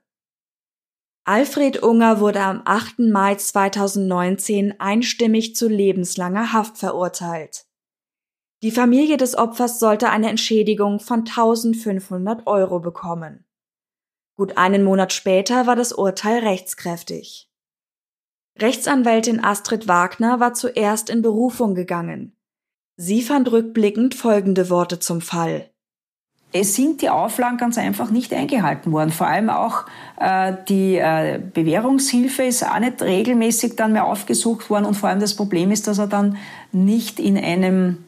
Alfred Unger wurde am 8. Mai 2019 einstimmig zu lebenslanger Haft verurteilt. Die Familie des Opfers sollte eine Entschädigung von 1500 Euro bekommen. Gut einen Monat später war das Urteil rechtskräftig. Rechtsanwältin Astrid Wagner war zuerst in Berufung gegangen. Sie fand rückblickend folgende Worte zum Fall. Es sind die Auflagen ganz einfach nicht eingehalten worden. Vor allem auch äh, die äh, Bewährungshilfe ist auch nicht regelmäßig dann mehr aufgesucht worden. Und vor allem das Problem ist, dass er dann nicht in einem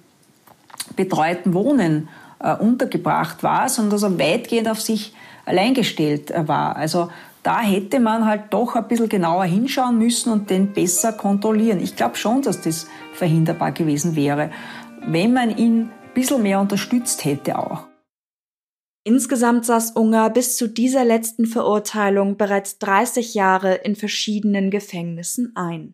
betreuten Wohnen äh, untergebracht war, sondern dass er weitgehend auf sich allein gestellt äh, war. Also da hätte man halt doch ein bisschen genauer hinschauen müssen und den besser kontrollieren. Ich glaube schon, dass das verhinderbar gewesen wäre, wenn man ihn ein bisschen mehr unterstützt hätte auch. Insgesamt saß Unger bis zu dieser letzten Verurteilung bereits 30 Jahre in verschiedenen Gefängnissen ein.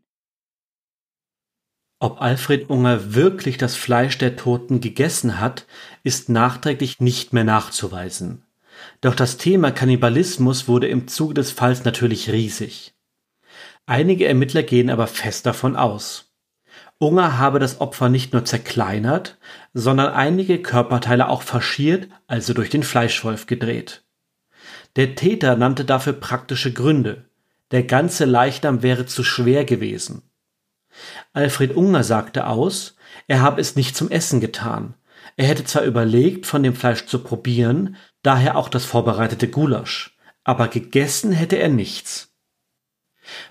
Ob Alfred Unger wirklich das Fleisch der Toten gegessen hat, ist nachträglich nicht mehr nachzuweisen. Doch das Thema Kannibalismus wurde im Zuge des Falls natürlich riesig. Einige Ermittler gehen aber fest davon aus. Unger habe das Opfer nicht nur zerkleinert, sondern einige Körperteile auch faschiert, also durch den Fleischwolf gedreht. Der Täter nannte dafür praktische Gründe. Der ganze Leichnam wäre zu schwer gewesen. Alfred Unger sagte aus, er habe es nicht zum Essen getan. Er hätte zwar überlegt, von dem Fleisch zu probieren, daher auch das vorbereitete Gulasch, aber gegessen hätte er nichts.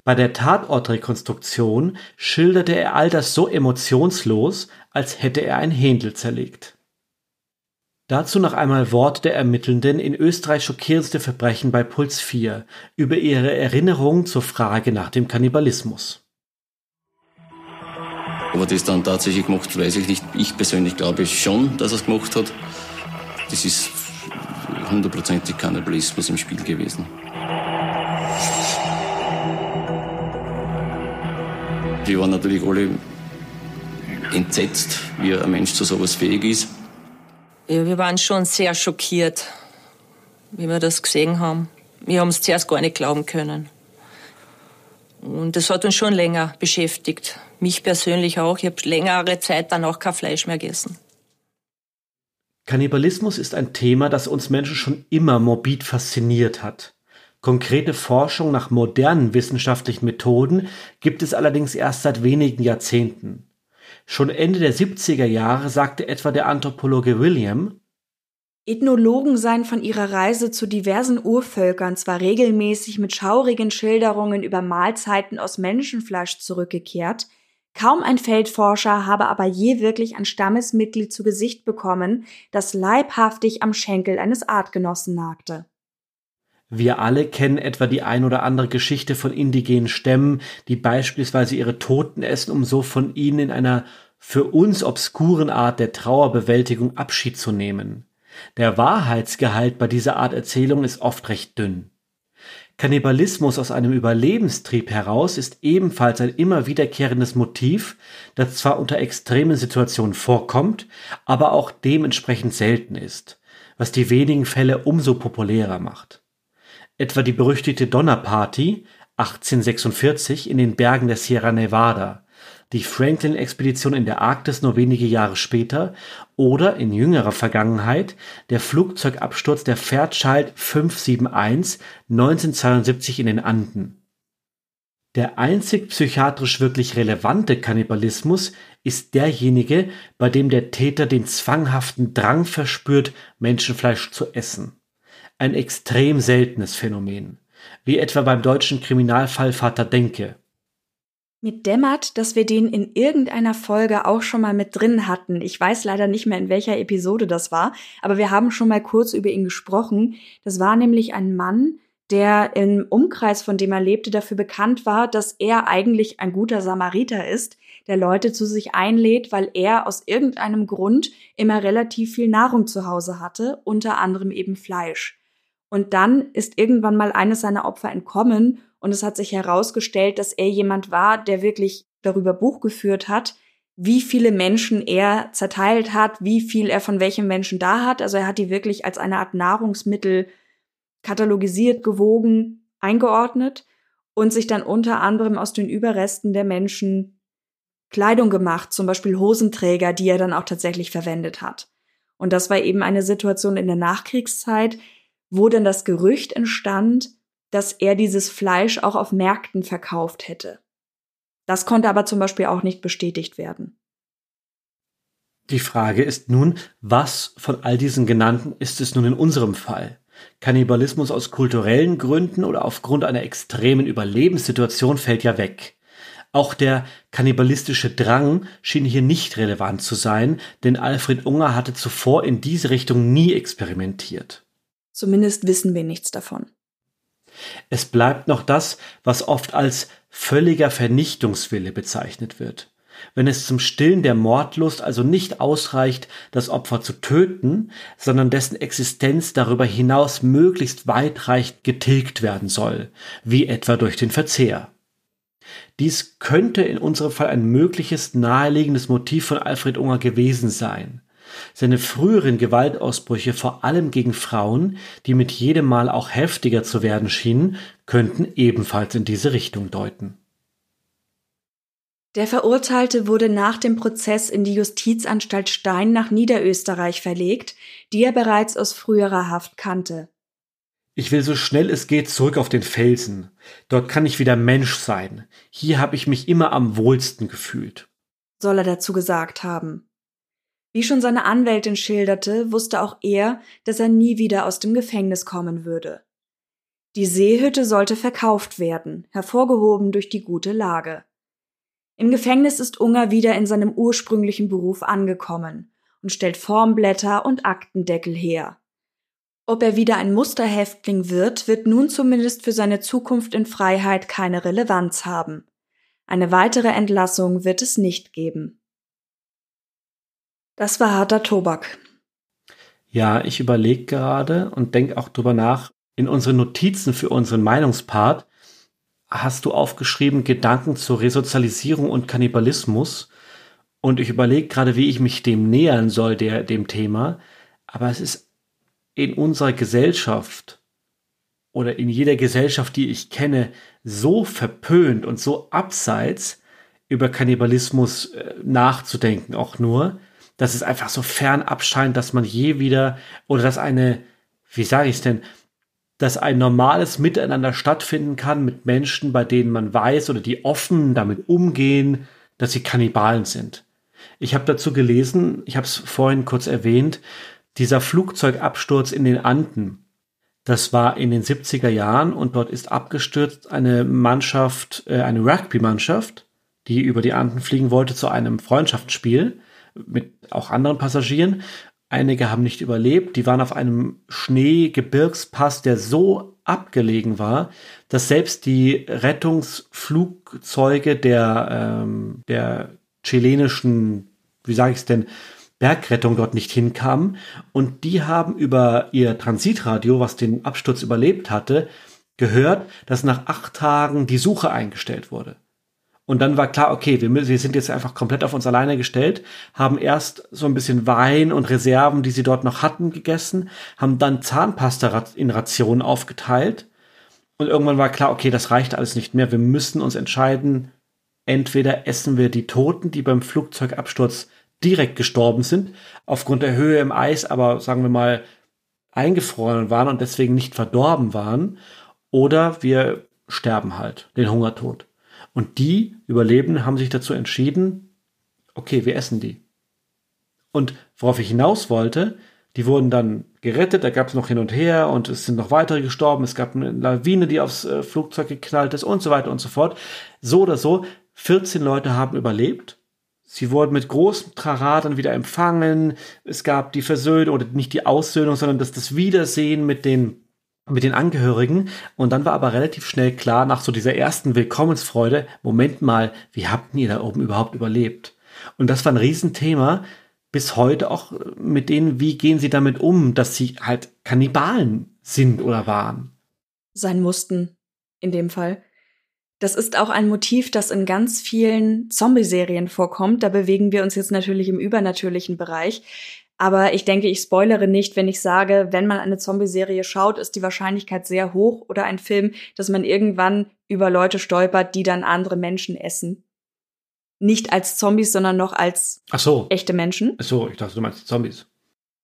Bei der Tatortrekonstruktion schilderte er all das so emotionslos, als hätte er ein Händel zerlegt. Dazu noch einmal Wort der Ermittelnden in Österreich schockierendste Verbrechen bei Puls 4 über ihre Erinnerungen zur Frage nach dem Kannibalismus. Aber das dann tatsächlich gemacht, weiß ich nicht. Ich persönlich glaube schon, dass er es gemacht hat. Das ist hundertprozentig Kannibalismus im Spiel gewesen. Die waren natürlich alle entsetzt, wie ein Mensch zu sowas fähig ist. Ja, wir waren schon sehr schockiert, wie wir das gesehen haben. Wir haben es zuerst gar nicht glauben können. Und das hat uns schon länger beschäftigt. Mich persönlich auch. Ich habe längere Zeit dann auch kein Fleisch mehr gegessen. Kannibalismus ist ein Thema, das uns Menschen schon immer morbid fasziniert hat. Konkrete Forschung nach modernen wissenschaftlichen Methoden gibt es allerdings erst seit wenigen Jahrzehnten. Schon Ende der 70er Jahre sagte etwa der Anthropologe William, Ethnologen seien von ihrer Reise zu diversen Urvölkern zwar regelmäßig mit schaurigen Schilderungen über Mahlzeiten aus Menschenfleisch zurückgekehrt, kaum ein Feldforscher habe aber je wirklich ein Stammesmitglied zu Gesicht bekommen, das leibhaftig am Schenkel eines Artgenossen nagte. Wir alle kennen etwa die ein oder andere Geschichte von indigenen Stämmen, die beispielsweise ihre Toten essen, um so von ihnen in einer für uns obskuren Art der Trauerbewältigung Abschied zu nehmen. Der Wahrheitsgehalt bei dieser Art Erzählung ist oft recht dünn. Kannibalismus aus einem Überlebenstrieb heraus ist ebenfalls ein immer wiederkehrendes Motiv, das zwar unter extremen Situationen vorkommt, aber auch dementsprechend selten ist, was die wenigen Fälle umso populärer macht. Etwa die berüchtigte Donnerparty 1846 in den Bergen der Sierra Nevada, die Franklin-Expedition in der Arktis nur wenige Jahre später oder in jüngerer Vergangenheit der Flugzeugabsturz der Fairchild 571 1972 in den Anden. Der einzig psychiatrisch wirklich relevante Kannibalismus ist derjenige, bei dem der Täter den zwanghaften Drang verspürt, Menschenfleisch zu essen. Ein extrem seltenes Phänomen, wie etwa beim deutschen Kriminalfall Vater Denke. Mit dämmert, dass wir den in irgendeiner Folge auch schon mal mit drin hatten. Ich weiß leider nicht mehr, in welcher Episode das war, aber wir haben schon mal kurz über ihn gesprochen. Das war nämlich ein Mann, der im Umkreis, von dem er lebte, dafür bekannt war, dass er eigentlich ein guter Samariter ist, der Leute zu sich einlädt, weil er aus irgendeinem Grund immer relativ viel Nahrung zu Hause hatte, unter anderem eben Fleisch. Und dann ist irgendwann mal eines seiner Opfer entkommen und es hat sich herausgestellt, dass er jemand war, der wirklich darüber Buch geführt hat, wie viele Menschen er zerteilt hat, wie viel er von welchem Menschen da hat. Also er hat die wirklich als eine Art Nahrungsmittel katalogisiert, gewogen, eingeordnet und sich dann unter anderem aus den Überresten der Menschen Kleidung gemacht, zum Beispiel Hosenträger, die er dann auch tatsächlich verwendet hat. Und das war eben eine Situation in der Nachkriegszeit, wo dann das Gerücht entstand, dass er dieses Fleisch auch auf Märkten verkauft hätte. Das konnte aber zum Beispiel auch nicht bestätigt werden. Die Frage ist nun, was von all diesen genannten ist es nun in unserem Fall? Kannibalismus aus kulturellen Gründen oder aufgrund einer extremen Überlebenssituation fällt ja weg. Auch der kannibalistische Drang schien hier nicht relevant zu sein, denn Alfred Unger hatte zuvor in diese Richtung nie experimentiert. Zumindest wissen wir nichts davon. Es bleibt noch das, was oft als völliger Vernichtungswille bezeichnet wird. Wenn es zum Stillen der Mordlust also nicht ausreicht, das Opfer zu töten, sondern dessen Existenz darüber hinaus möglichst weitreichend getilgt werden soll, wie etwa durch den Verzehr. Dies könnte in unserem Fall ein mögliches naheliegendes Motiv von Alfred Unger gewesen sein. Seine früheren Gewaltausbrüche, vor allem gegen Frauen, die mit jedem Mal auch heftiger zu werden schienen, könnten ebenfalls in diese Richtung deuten. Der Verurteilte wurde nach dem Prozess in die Justizanstalt Stein nach Niederösterreich verlegt, die er bereits aus früherer Haft kannte. Ich will so schnell es geht zurück auf den Felsen. Dort kann ich wieder Mensch sein. Hier habe ich mich immer am wohlsten gefühlt. Soll er dazu gesagt haben. Wie schon seine Anwältin schilderte, wusste auch er, dass er nie wieder aus dem Gefängnis kommen würde. Die Seehütte sollte verkauft werden, hervorgehoben durch die gute Lage. Im Gefängnis ist Unger wieder in seinem ursprünglichen Beruf angekommen und stellt Formblätter und Aktendeckel her. Ob er wieder ein Musterhäftling wird, wird nun zumindest für seine Zukunft in Freiheit keine Relevanz haben. Eine weitere Entlassung wird es nicht geben. Das war harter Tobak. Ja, ich überlege gerade und denke auch drüber nach. In unseren Notizen für unseren Meinungspart hast du aufgeschrieben Gedanken zur Resozialisierung und Kannibalismus. Und ich überlege gerade, wie ich mich dem nähern soll, der, dem Thema. Aber es ist in unserer Gesellschaft oder in jeder Gesellschaft, die ich kenne, so verpönt und so abseits über Kannibalismus äh, nachzudenken, auch nur, dass es einfach so fernab scheint, dass man je wieder oder dass eine, wie sage ich es denn, dass ein normales Miteinander stattfinden kann mit Menschen, bei denen man weiß oder die offen damit umgehen, dass sie Kannibalen sind. Ich habe dazu gelesen, ich habe es vorhin kurz erwähnt, dieser Flugzeugabsturz in den Anden. Das war in den 70er Jahren und dort ist abgestürzt eine Mannschaft, äh, eine Rugby-Mannschaft, die über die Anden fliegen wollte zu einem Freundschaftsspiel mit auch anderen Passagieren. Einige haben nicht überlebt. Die waren auf einem Schneegebirgspass, der so abgelegen war, dass selbst die Rettungsflugzeuge der, ähm, der chilenischen, wie sage ich es denn, Bergrettung dort nicht hinkamen. Und die haben über ihr Transitradio, was den Absturz überlebt hatte, gehört, dass nach acht Tagen die Suche eingestellt wurde. Und dann war klar, okay, wir, wir sind jetzt einfach komplett auf uns alleine gestellt, haben erst so ein bisschen Wein und Reserven, die sie dort noch hatten, gegessen, haben dann Zahnpasta in Rationen aufgeteilt. Und irgendwann war klar, okay, das reicht alles nicht mehr. Wir müssen uns entscheiden, entweder essen wir die Toten, die beim Flugzeugabsturz direkt gestorben sind, aufgrund der Höhe im Eis, aber sagen wir mal eingefroren waren und deswegen nicht verdorben waren, oder wir sterben halt den Hungertod. Und die Überlebenden haben sich dazu entschieden, okay, wir essen die. Und worauf ich hinaus wollte, die wurden dann gerettet, da gab es noch hin und her und es sind noch weitere gestorben, es gab eine Lawine, die aufs äh, Flugzeug geknallt ist und so weiter und so fort. So oder so, 14 Leute haben überlebt. Sie wurden mit großem Trara dann wieder empfangen. Es gab die Versöhnung oder nicht die Aussöhnung, sondern das, das Wiedersehen mit den mit den Angehörigen. Und dann war aber relativ schnell klar, nach so dieser ersten Willkommensfreude, Moment mal, wie habt ihr da oben überhaupt überlebt? Und das war ein Riesenthema bis heute auch mit denen, wie gehen sie damit um, dass sie halt Kannibalen sind oder waren? Sein mussten, in dem Fall. Das ist auch ein Motiv, das in ganz vielen Zombie-Serien vorkommt. Da bewegen wir uns jetzt natürlich im übernatürlichen Bereich. Aber ich denke, ich spoilere nicht, wenn ich sage, wenn man eine Zombie-Serie schaut, ist die Wahrscheinlichkeit sehr hoch oder ein Film, dass man irgendwann über Leute stolpert, die dann andere Menschen essen nicht als Zombies, sondern noch als Ach so. echte Menschen. Ach so, ich dachte, du meinst Zombies.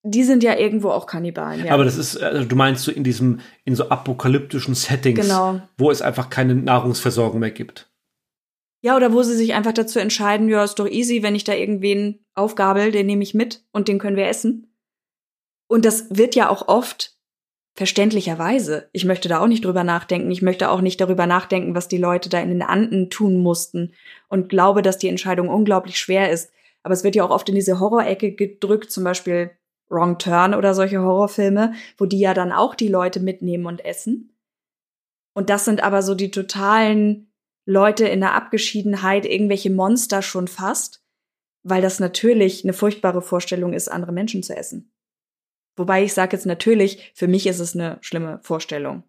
Die sind ja irgendwo auch Kannibalen. Ja. Aber das ist, also du meinst so in diesem, in so apokalyptischen Settings, genau. wo es einfach keine Nahrungsversorgung mehr gibt. Ja, oder wo sie sich einfach dazu entscheiden, ja, ist doch easy, wenn ich da irgendwen aufgabel, den nehme ich mit und den können wir essen. Und das wird ja auch oft Verständlicherweise. Ich möchte da auch nicht drüber nachdenken. Ich möchte auch nicht darüber nachdenken, was die Leute da in den Anden tun mussten. Und glaube, dass die Entscheidung unglaublich schwer ist. Aber es wird ja auch oft in diese Horrorecke gedrückt, zum Beispiel Wrong Turn oder solche Horrorfilme, wo die ja dann auch die Leute mitnehmen und essen. Und das sind aber so die totalen Leute in der Abgeschiedenheit, irgendwelche Monster schon fast, weil das natürlich eine furchtbare Vorstellung ist, andere Menschen zu essen. Wobei ich sage jetzt natürlich, für mich ist es eine schlimme Vorstellung.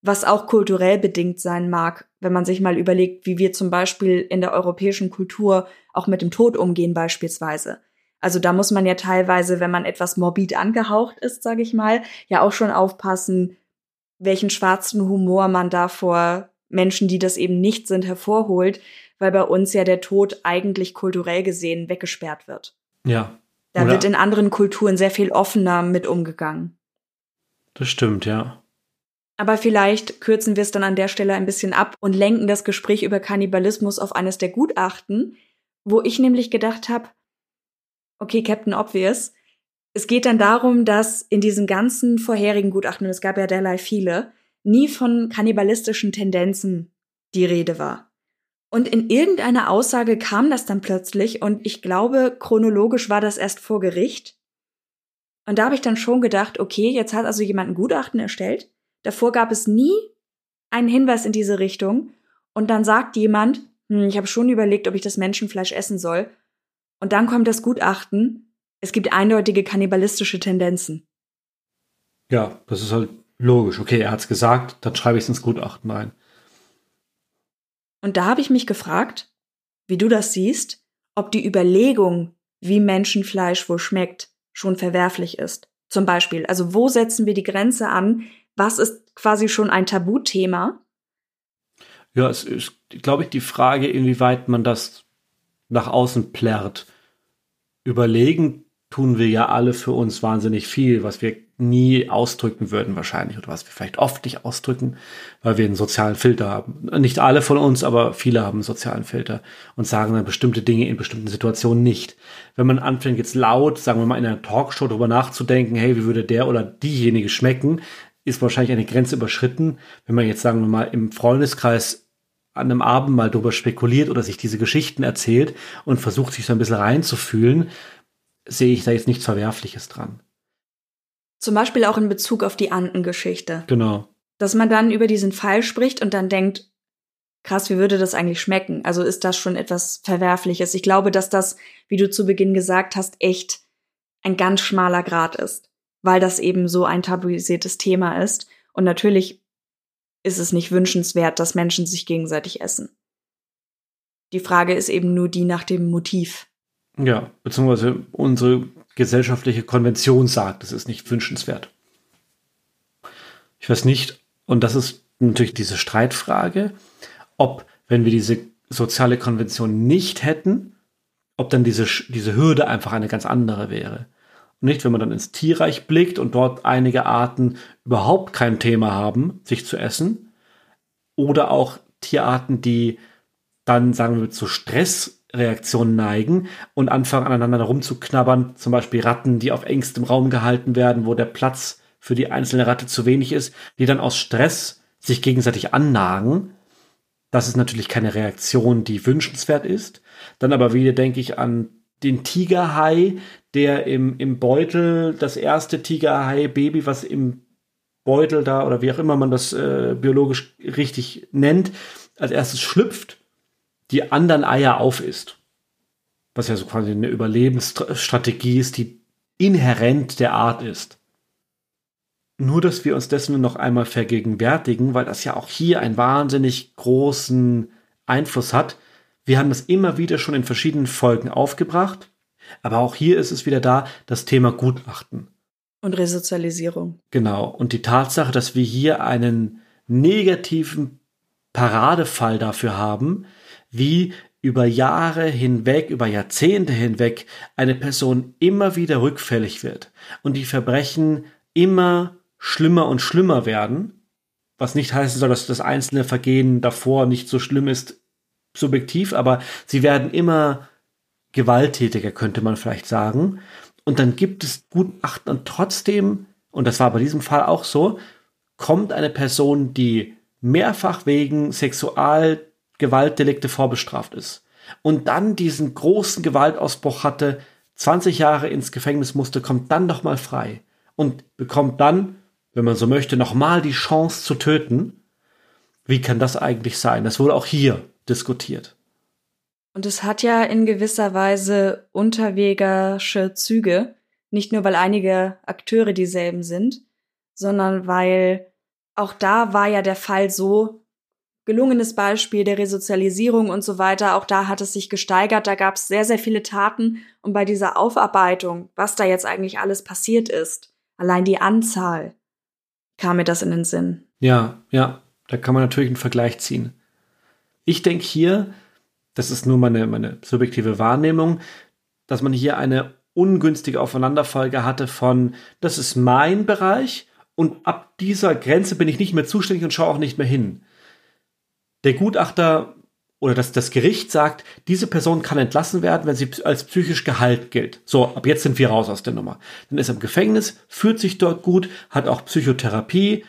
Was auch kulturell bedingt sein mag, wenn man sich mal überlegt, wie wir zum Beispiel in der europäischen Kultur auch mit dem Tod umgehen beispielsweise. Also da muss man ja teilweise, wenn man etwas morbid angehaucht ist, sage ich mal, ja auch schon aufpassen, welchen schwarzen Humor man da vor Menschen, die das eben nicht sind, hervorholt, weil bei uns ja der Tod eigentlich kulturell gesehen weggesperrt wird. Ja, da Oder wird in anderen Kulturen sehr viel offener mit umgegangen. Das stimmt, ja. Aber vielleicht kürzen wir es dann an der Stelle ein bisschen ab und lenken das Gespräch über Kannibalismus auf eines der Gutachten, wo ich nämlich gedacht habe, okay, Captain Obvious, es geht dann darum, dass in diesen ganzen vorherigen Gutachten, und es gab ja derlei viele, nie von kannibalistischen Tendenzen die Rede war. Und in irgendeiner Aussage kam das dann plötzlich und ich glaube, chronologisch war das erst vor Gericht. Und da habe ich dann schon gedacht, okay, jetzt hat also jemand ein Gutachten erstellt. Davor gab es nie einen Hinweis in diese Richtung. Und dann sagt jemand, hm, ich habe schon überlegt, ob ich das Menschenfleisch essen soll. Und dann kommt das Gutachten, es gibt eindeutige kannibalistische Tendenzen. Ja, das ist halt logisch. Okay, er hat's gesagt, dann schreibe ich es ins Gutachten ein. Und da habe ich mich gefragt, wie du das siehst, ob die Überlegung, wie Menschenfleisch wohl schmeckt, schon verwerflich ist. Zum Beispiel, also wo setzen wir die Grenze an? Was ist quasi schon ein Tabuthema? Ja, es ist, glaube ich, die Frage, inwieweit man das nach außen plärrt. Überlegen tun wir ja alle für uns wahnsinnig viel, was wir nie ausdrücken würden wahrscheinlich oder was wir vielleicht oft nicht ausdrücken, weil wir einen sozialen Filter haben. Nicht alle von uns, aber viele haben einen sozialen Filter und sagen dann bestimmte Dinge in bestimmten Situationen nicht. Wenn man anfängt jetzt laut, sagen wir mal in einer Talkshow darüber nachzudenken, hey, wie würde der oder diejenige schmecken, ist wahrscheinlich eine Grenze überschritten. Wenn man jetzt sagen wir mal im Freundeskreis an einem Abend mal drüber spekuliert oder sich diese Geschichten erzählt und versucht sich so ein bisschen reinzufühlen, sehe ich da jetzt nichts Verwerfliches dran. Zum Beispiel auch in Bezug auf die Andengeschichte. Genau. Dass man dann über diesen Fall spricht und dann denkt, krass, wie würde das eigentlich schmecken? Also ist das schon etwas Verwerfliches? Ich glaube, dass das, wie du zu Beginn gesagt hast, echt ein ganz schmaler Grad ist, weil das eben so ein tabuisiertes Thema ist. Und natürlich ist es nicht wünschenswert, dass Menschen sich gegenseitig essen. Die Frage ist eben nur die nach dem Motiv. Ja, beziehungsweise unsere gesellschaftliche Konvention sagt, es ist nicht wünschenswert. Ich weiß nicht, und das ist natürlich diese Streitfrage, ob, wenn wir diese soziale Konvention nicht hätten, ob dann diese, diese Hürde einfach eine ganz andere wäre. Und nicht, wenn man dann ins Tierreich blickt und dort einige Arten überhaupt kein Thema haben, sich zu essen, oder auch Tierarten, die dann, sagen wir, zu Stressreaktionen neigen und anfangen aneinander rumzuknabbern, zum Beispiel Ratten, die auf engstem Raum gehalten werden, wo der Platz für die einzelne Ratte zu wenig ist, die dann aus Stress sich gegenseitig annagen. Das ist natürlich keine Reaktion, die wünschenswert ist. Dann aber wieder denke ich an den Tigerhai, der im, im Beutel, das erste Tigerhai-Baby, was im Beutel da oder wie auch immer man das äh, biologisch richtig nennt, als erstes schlüpft, die anderen Eier aufisst. Was ja so quasi eine Überlebensstrategie ist, die inhärent der Art ist. Nur, dass wir uns dessen noch einmal vergegenwärtigen, weil das ja auch hier einen wahnsinnig großen Einfluss hat. Wir haben das immer wieder schon in verschiedenen Folgen aufgebracht, aber auch hier ist es wieder da, das Thema Gutachten. Und Resozialisierung. Genau. Und die Tatsache, dass wir hier einen negativen Paradefall dafür haben, wie über Jahre hinweg, über Jahrzehnte hinweg eine Person immer wieder rückfällig wird und die Verbrechen immer schlimmer und schlimmer werden, was nicht heißen soll, dass das einzelne Vergehen davor nicht so schlimm ist, subjektiv, aber sie werden immer gewalttätiger, könnte man vielleicht sagen. Und dann gibt es Gutachten und trotzdem, und das war bei diesem Fall auch so, kommt eine Person, die mehrfach wegen Sexualgewaltdelikte vorbestraft ist und dann diesen großen Gewaltausbruch hatte, 20 Jahre ins Gefängnis musste, kommt dann noch mal frei und bekommt dann, wenn man so möchte, noch mal die Chance zu töten. Wie kann das eigentlich sein? Das wurde auch hier diskutiert. Und es hat ja in gewisser Weise unterwegersche Züge, nicht nur weil einige Akteure dieselben sind, sondern weil auch da war ja der Fall so, gelungenes Beispiel der Resozialisierung und so weiter, auch da hat es sich gesteigert, da gab es sehr, sehr viele Taten und bei dieser Aufarbeitung, was da jetzt eigentlich alles passiert ist, allein die Anzahl, kam mir das in den Sinn. Ja, ja, da kann man natürlich einen Vergleich ziehen. Ich denke hier, das ist nur meine, meine subjektive Wahrnehmung, dass man hier eine ungünstige Aufeinanderfolge hatte von, das ist mein Bereich und ab dieser Grenze bin ich nicht mehr zuständig und schaue auch nicht mehr hin. Der Gutachter oder das, das Gericht sagt, diese Person kann entlassen werden, wenn sie als psychisch geheilt gilt. So, ab jetzt sind wir raus aus der Nummer. Dann ist er im Gefängnis, fühlt sich dort gut, hat auch Psychotherapie.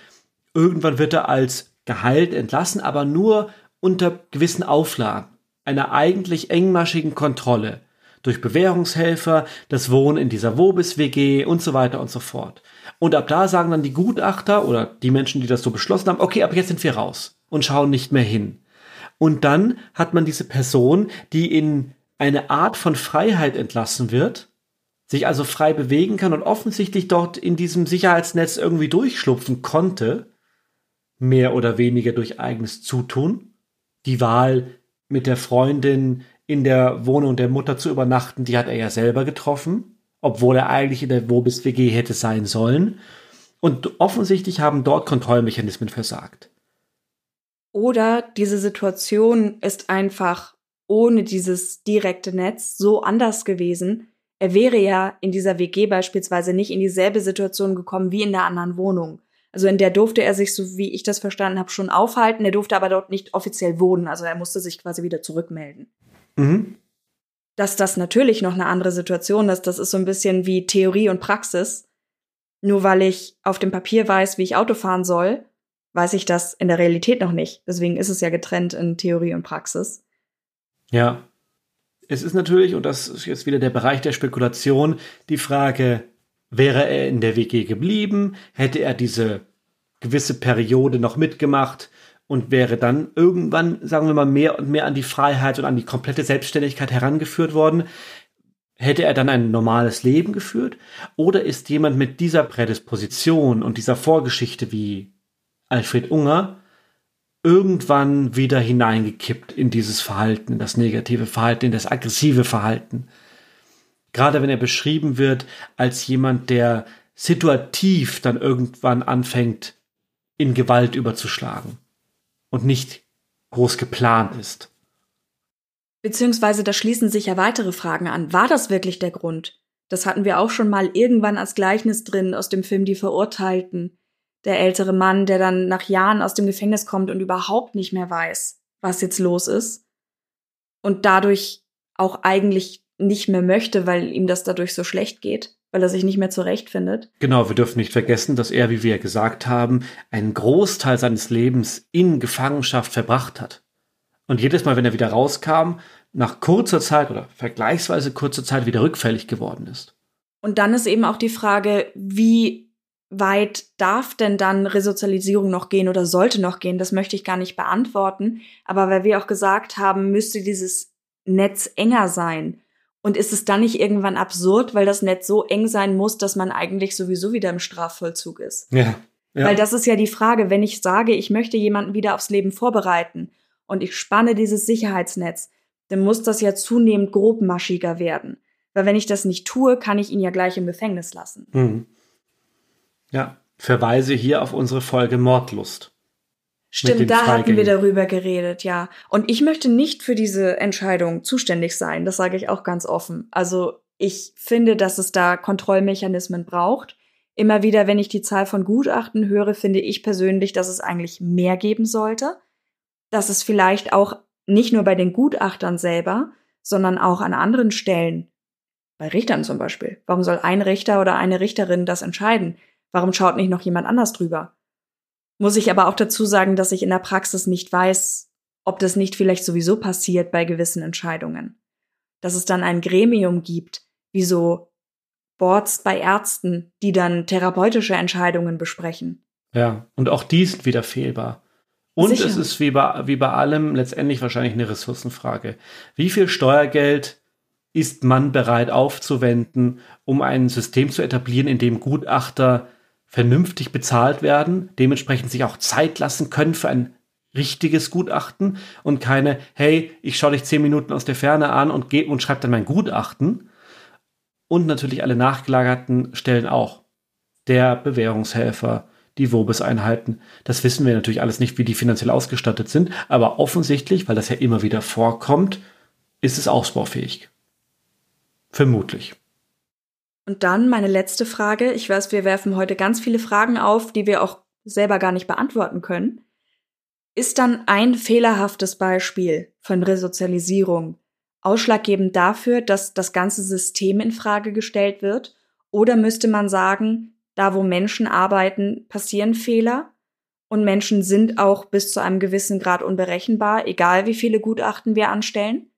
Irgendwann wird er als geheilt entlassen, aber nur unter gewissen Auflagen einer eigentlich engmaschigen Kontrolle durch Bewährungshelfer, das Wohnen in dieser Wobis-WG und so weiter und so fort. Und ab da sagen dann die Gutachter oder die Menschen, die das so beschlossen haben, okay, ab jetzt sind wir raus und schauen nicht mehr hin. Und dann hat man diese Person, die in eine Art von Freiheit entlassen wird, sich also frei bewegen kann und offensichtlich dort in diesem Sicherheitsnetz irgendwie durchschlupfen konnte, mehr oder weniger durch eigenes Zutun. Die Wahl, mit der Freundin in der Wohnung der Mutter zu übernachten, die hat er ja selber getroffen, obwohl er eigentlich in der Wobis WG hätte sein sollen. Und offensichtlich haben dort Kontrollmechanismen versagt. Oder diese Situation ist einfach ohne dieses direkte Netz so anders gewesen. Er wäre ja in dieser WG beispielsweise nicht in dieselbe Situation gekommen wie in der anderen Wohnung. Also in der durfte er sich, so wie ich das verstanden habe, schon aufhalten. Er durfte aber dort nicht offiziell wohnen. Also er musste sich quasi wieder zurückmelden. Mhm. Dass das natürlich noch eine andere Situation ist, das ist so ein bisschen wie Theorie und Praxis. Nur weil ich auf dem Papier weiß, wie ich Auto fahren soll, weiß ich das in der Realität noch nicht. Deswegen ist es ja getrennt in Theorie und Praxis. Ja. Es ist natürlich, und das ist jetzt wieder der Bereich der Spekulation, die Frage, Wäre er in der WG geblieben, hätte er diese gewisse Periode noch mitgemacht und wäre dann irgendwann, sagen wir mal, mehr und mehr an die Freiheit und an die komplette Selbstständigkeit herangeführt worden, hätte er dann ein normales Leben geführt? Oder ist jemand mit dieser Prädisposition und dieser Vorgeschichte wie Alfred Unger irgendwann wieder hineingekippt in dieses Verhalten, in das negative Verhalten, in das aggressive Verhalten? Gerade wenn er beschrieben wird als jemand, der situativ dann irgendwann anfängt, in Gewalt überzuschlagen und nicht groß geplant ist. Beziehungsweise da schließen sich ja weitere Fragen an. War das wirklich der Grund? Das hatten wir auch schon mal irgendwann als Gleichnis drin aus dem Film Die Verurteilten. Der ältere Mann, der dann nach Jahren aus dem Gefängnis kommt und überhaupt nicht mehr weiß, was jetzt los ist. Und dadurch auch eigentlich nicht mehr möchte, weil ihm das dadurch so schlecht geht, weil er sich nicht mehr zurechtfindet. Genau, wir dürfen nicht vergessen, dass er, wie wir gesagt haben, einen Großteil seines Lebens in Gefangenschaft verbracht hat. Und jedes Mal, wenn er wieder rauskam, nach kurzer Zeit oder vergleichsweise kurzer Zeit wieder rückfällig geworden ist. Und dann ist eben auch die Frage, wie weit darf denn dann Resozialisierung noch gehen oder sollte noch gehen? Das möchte ich gar nicht beantworten. Aber weil wir auch gesagt haben, müsste dieses Netz enger sein. Und ist es dann nicht irgendwann absurd, weil das Netz so eng sein muss, dass man eigentlich sowieso wieder im Strafvollzug ist? Ja. ja. Weil das ist ja die Frage, wenn ich sage, ich möchte jemanden wieder aufs Leben vorbereiten und ich spanne dieses Sicherheitsnetz, dann muss das ja zunehmend grobmaschiger werden. Weil wenn ich das nicht tue, kann ich ihn ja gleich im Gefängnis lassen. Mhm. Ja, verweise hier auf unsere Folge Mordlust. Stimmt, da hatten wir darüber geredet, ja. Und ich möchte nicht für diese Entscheidung zuständig sein, das sage ich auch ganz offen. Also ich finde, dass es da Kontrollmechanismen braucht. Immer wieder, wenn ich die Zahl von Gutachten höre, finde ich persönlich, dass es eigentlich mehr geben sollte. Dass es vielleicht auch nicht nur bei den Gutachtern selber, sondern auch an anderen Stellen, bei Richtern zum Beispiel. Warum soll ein Richter oder eine Richterin das entscheiden? Warum schaut nicht noch jemand anders drüber? Muss ich aber auch dazu sagen, dass ich in der Praxis nicht weiß, ob das nicht vielleicht sowieso passiert bei gewissen Entscheidungen. Dass es dann ein Gremium gibt, wie so Boards bei Ärzten, die dann therapeutische Entscheidungen besprechen. Ja, und auch die sind wieder fehlbar. Und Sicher. es ist wie bei, wie bei allem letztendlich wahrscheinlich eine Ressourcenfrage. Wie viel Steuergeld ist man bereit aufzuwenden, um ein System zu etablieren, in dem Gutachter vernünftig bezahlt werden, dementsprechend sich auch Zeit lassen können für ein richtiges Gutachten und keine, hey, ich schaue dich zehn Minuten aus der Ferne an und gehe und schreibe dann mein Gutachten. Und natürlich alle nachgelagerten Stellen auch. Der Bewährungshelfer, die Wobes-Einheiten. Das wissen wir natürlich alles nicht, wie die finanziell ausgestattet sind, aber offensichtlich, weil das ja immer wieder vorkommt, ist es ausbaufähig. Vermutlich. Und dann meine letzte Frage. Ich weiß, wir werfen heute ganz viele Fragen auf, die wir auch selber gar nicht beantworten können. Ist dann ein fehlerhaftes Beispiel von Resozialisierung ausschlaggebend dafür, dass das ganze System in Frage gestellt wird? Oder müsste man sagen, da wo Menschen arbeiten, passieren Fehler und Menschen sind auch bis zu einem gewissen Grad unberechenbar, egal wie viele Gutachten wir anstellen.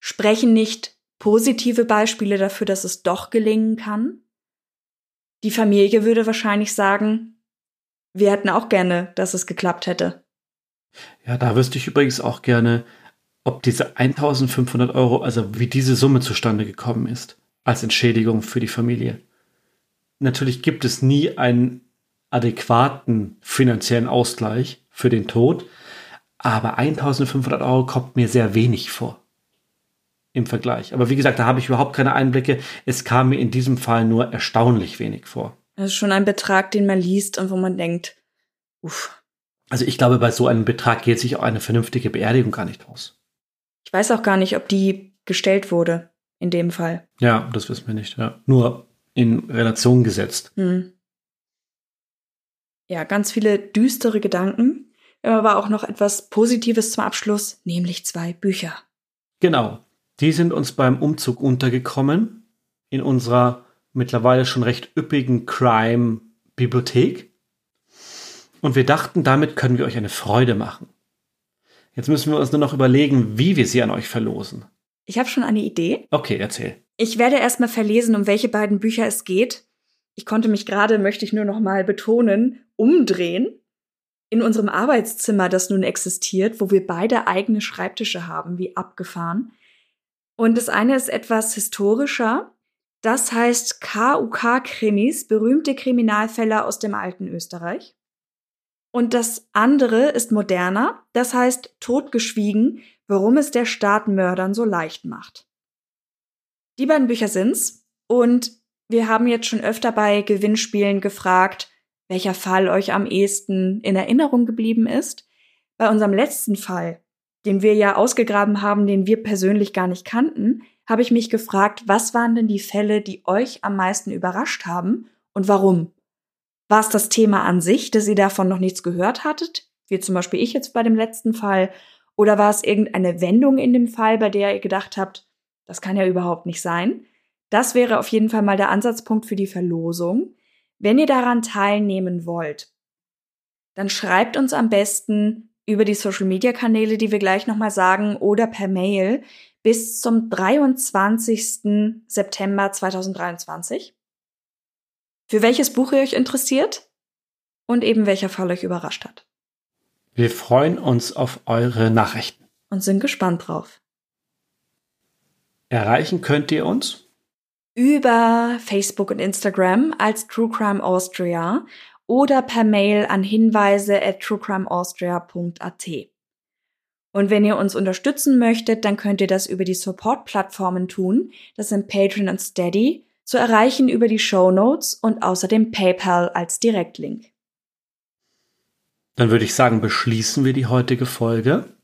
Sprechen nicht positive Beispiele dafür, dass es doch gelingen kann. Die Familie würde wahrscheinlich sagen, wir hätten auch gerne, dass es geklappt hätte. Ja, da wüsste ich übrigens auch gerne, ob diese 1500 Euro, also wie diese Summe zustande gekommen ist, als Entschädigung für die Familie natürlich gibt es nie einen adäquaten finanziellen Ausgleich für den Tod, aber 1500 Euro kommt mir sehr wenig vor im Vergleich. Aber wie gesagt, da habe ich überhaupt keine Einblicke. Es kam mir in diesem Fall nur erstaunlich wenig vor. Das ist schon ein Betrag, den man liest und wo man denkt, uff. Also ich glaube, bei so einem Betrag geht sich auch eine vernünftige Beerdigung gar nicht aus. Ich weiß auch gar nicht, ob die gestellt wurde in dem Fall. Ja, das wissen wir nicht. Ja. Nur in Relation gesetzt. Hm. Ja, ganz viele düstere Gedanken, aber auch noch etwas Positives zum Abschluss, nämlich zwei Bücher. Genau. Die sind uns beim Umzug untergekommen in unserer mittlerweile schon recht üppigen Crime-Bibliothek. Und wir dachten, damit können wir euch eine Freude machen. Jetzt müssen wir uns nur noch überlegen, wie wir sie an euch verlosen. Ich habe schon eine Idee. Okay, erzähl. Ich werde erstmal verlesen, um welche beiden Bücher es geht. Ich konnte mich gerade, möchte ich nur noch mal betonen, umdrehen in unserem Arbeitszimmer, das nun existiert, wo wir beide eigene Schreibtische haben, wie abgefahren. Und das eine ist etwas historischer. Das heißt KUK-Krimis, berühmte Kriminalfälle aus dem alten Österreich. Und das andere ist moderner. Das heißt Totgeschwiegen, warum es der Staat Mördern so leicht macht. Die beiden Bücher sind's. Und wir haben jetzt schon öfter bei Gewinnspielen gefragt, welcher Fall euch am ehesten in Erinnerung geblieben ist. Bei unserem letzten Fall, den wir ja ausgegraben haben, den wir persönlich gar nicht kannten, habe ich mich gefragt, was waren denn die Fälle, die euch am meisten überrascht haben und warum? War es das Thema an sich, dass ihr davon noch nichts gehört hattet, wie zum Beispiel ich jetzt bei dem letzten Fall, oder war es irgendeine Wendung in dem Fall, bei der ihr gedacht habt, das kann ja überhaupt nicht sein? Das wäre auf jeden Fall mal der Ansatzpunkt für die Verlosung. Wenn ihr daran teilnehmen wollt, dann schreibt uns am besten über die Social Media Kanäle, die wir gleich nochmal sagen, oder per Mail bis zum 23. September 2023. Für welches Buch ihr euch interessiert und eben welcher Fall euch überrascht hat. Wir freuen uns auf eure Nachrichten. Und sind gespannt drauf. Erreichen könnt ihr uns über Facebook und Instagram als True Crime Austria oder per Mail an hinweise at truecrimeaustria.at. Und wenn ihr uns unterstützen möchtet, dann könnt ihr das über die Support-Plattformen tun. Das sind Patreon und Steady, zu erreichen über die Show Notes und außerdem PayPal als Direktlink. Dann würde ich sagen, beschließen wir die heutige Folge.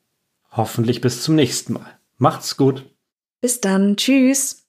Hoffentlich bis zum nächsten Mal. Macht's gut. Bis dann. Tschüss.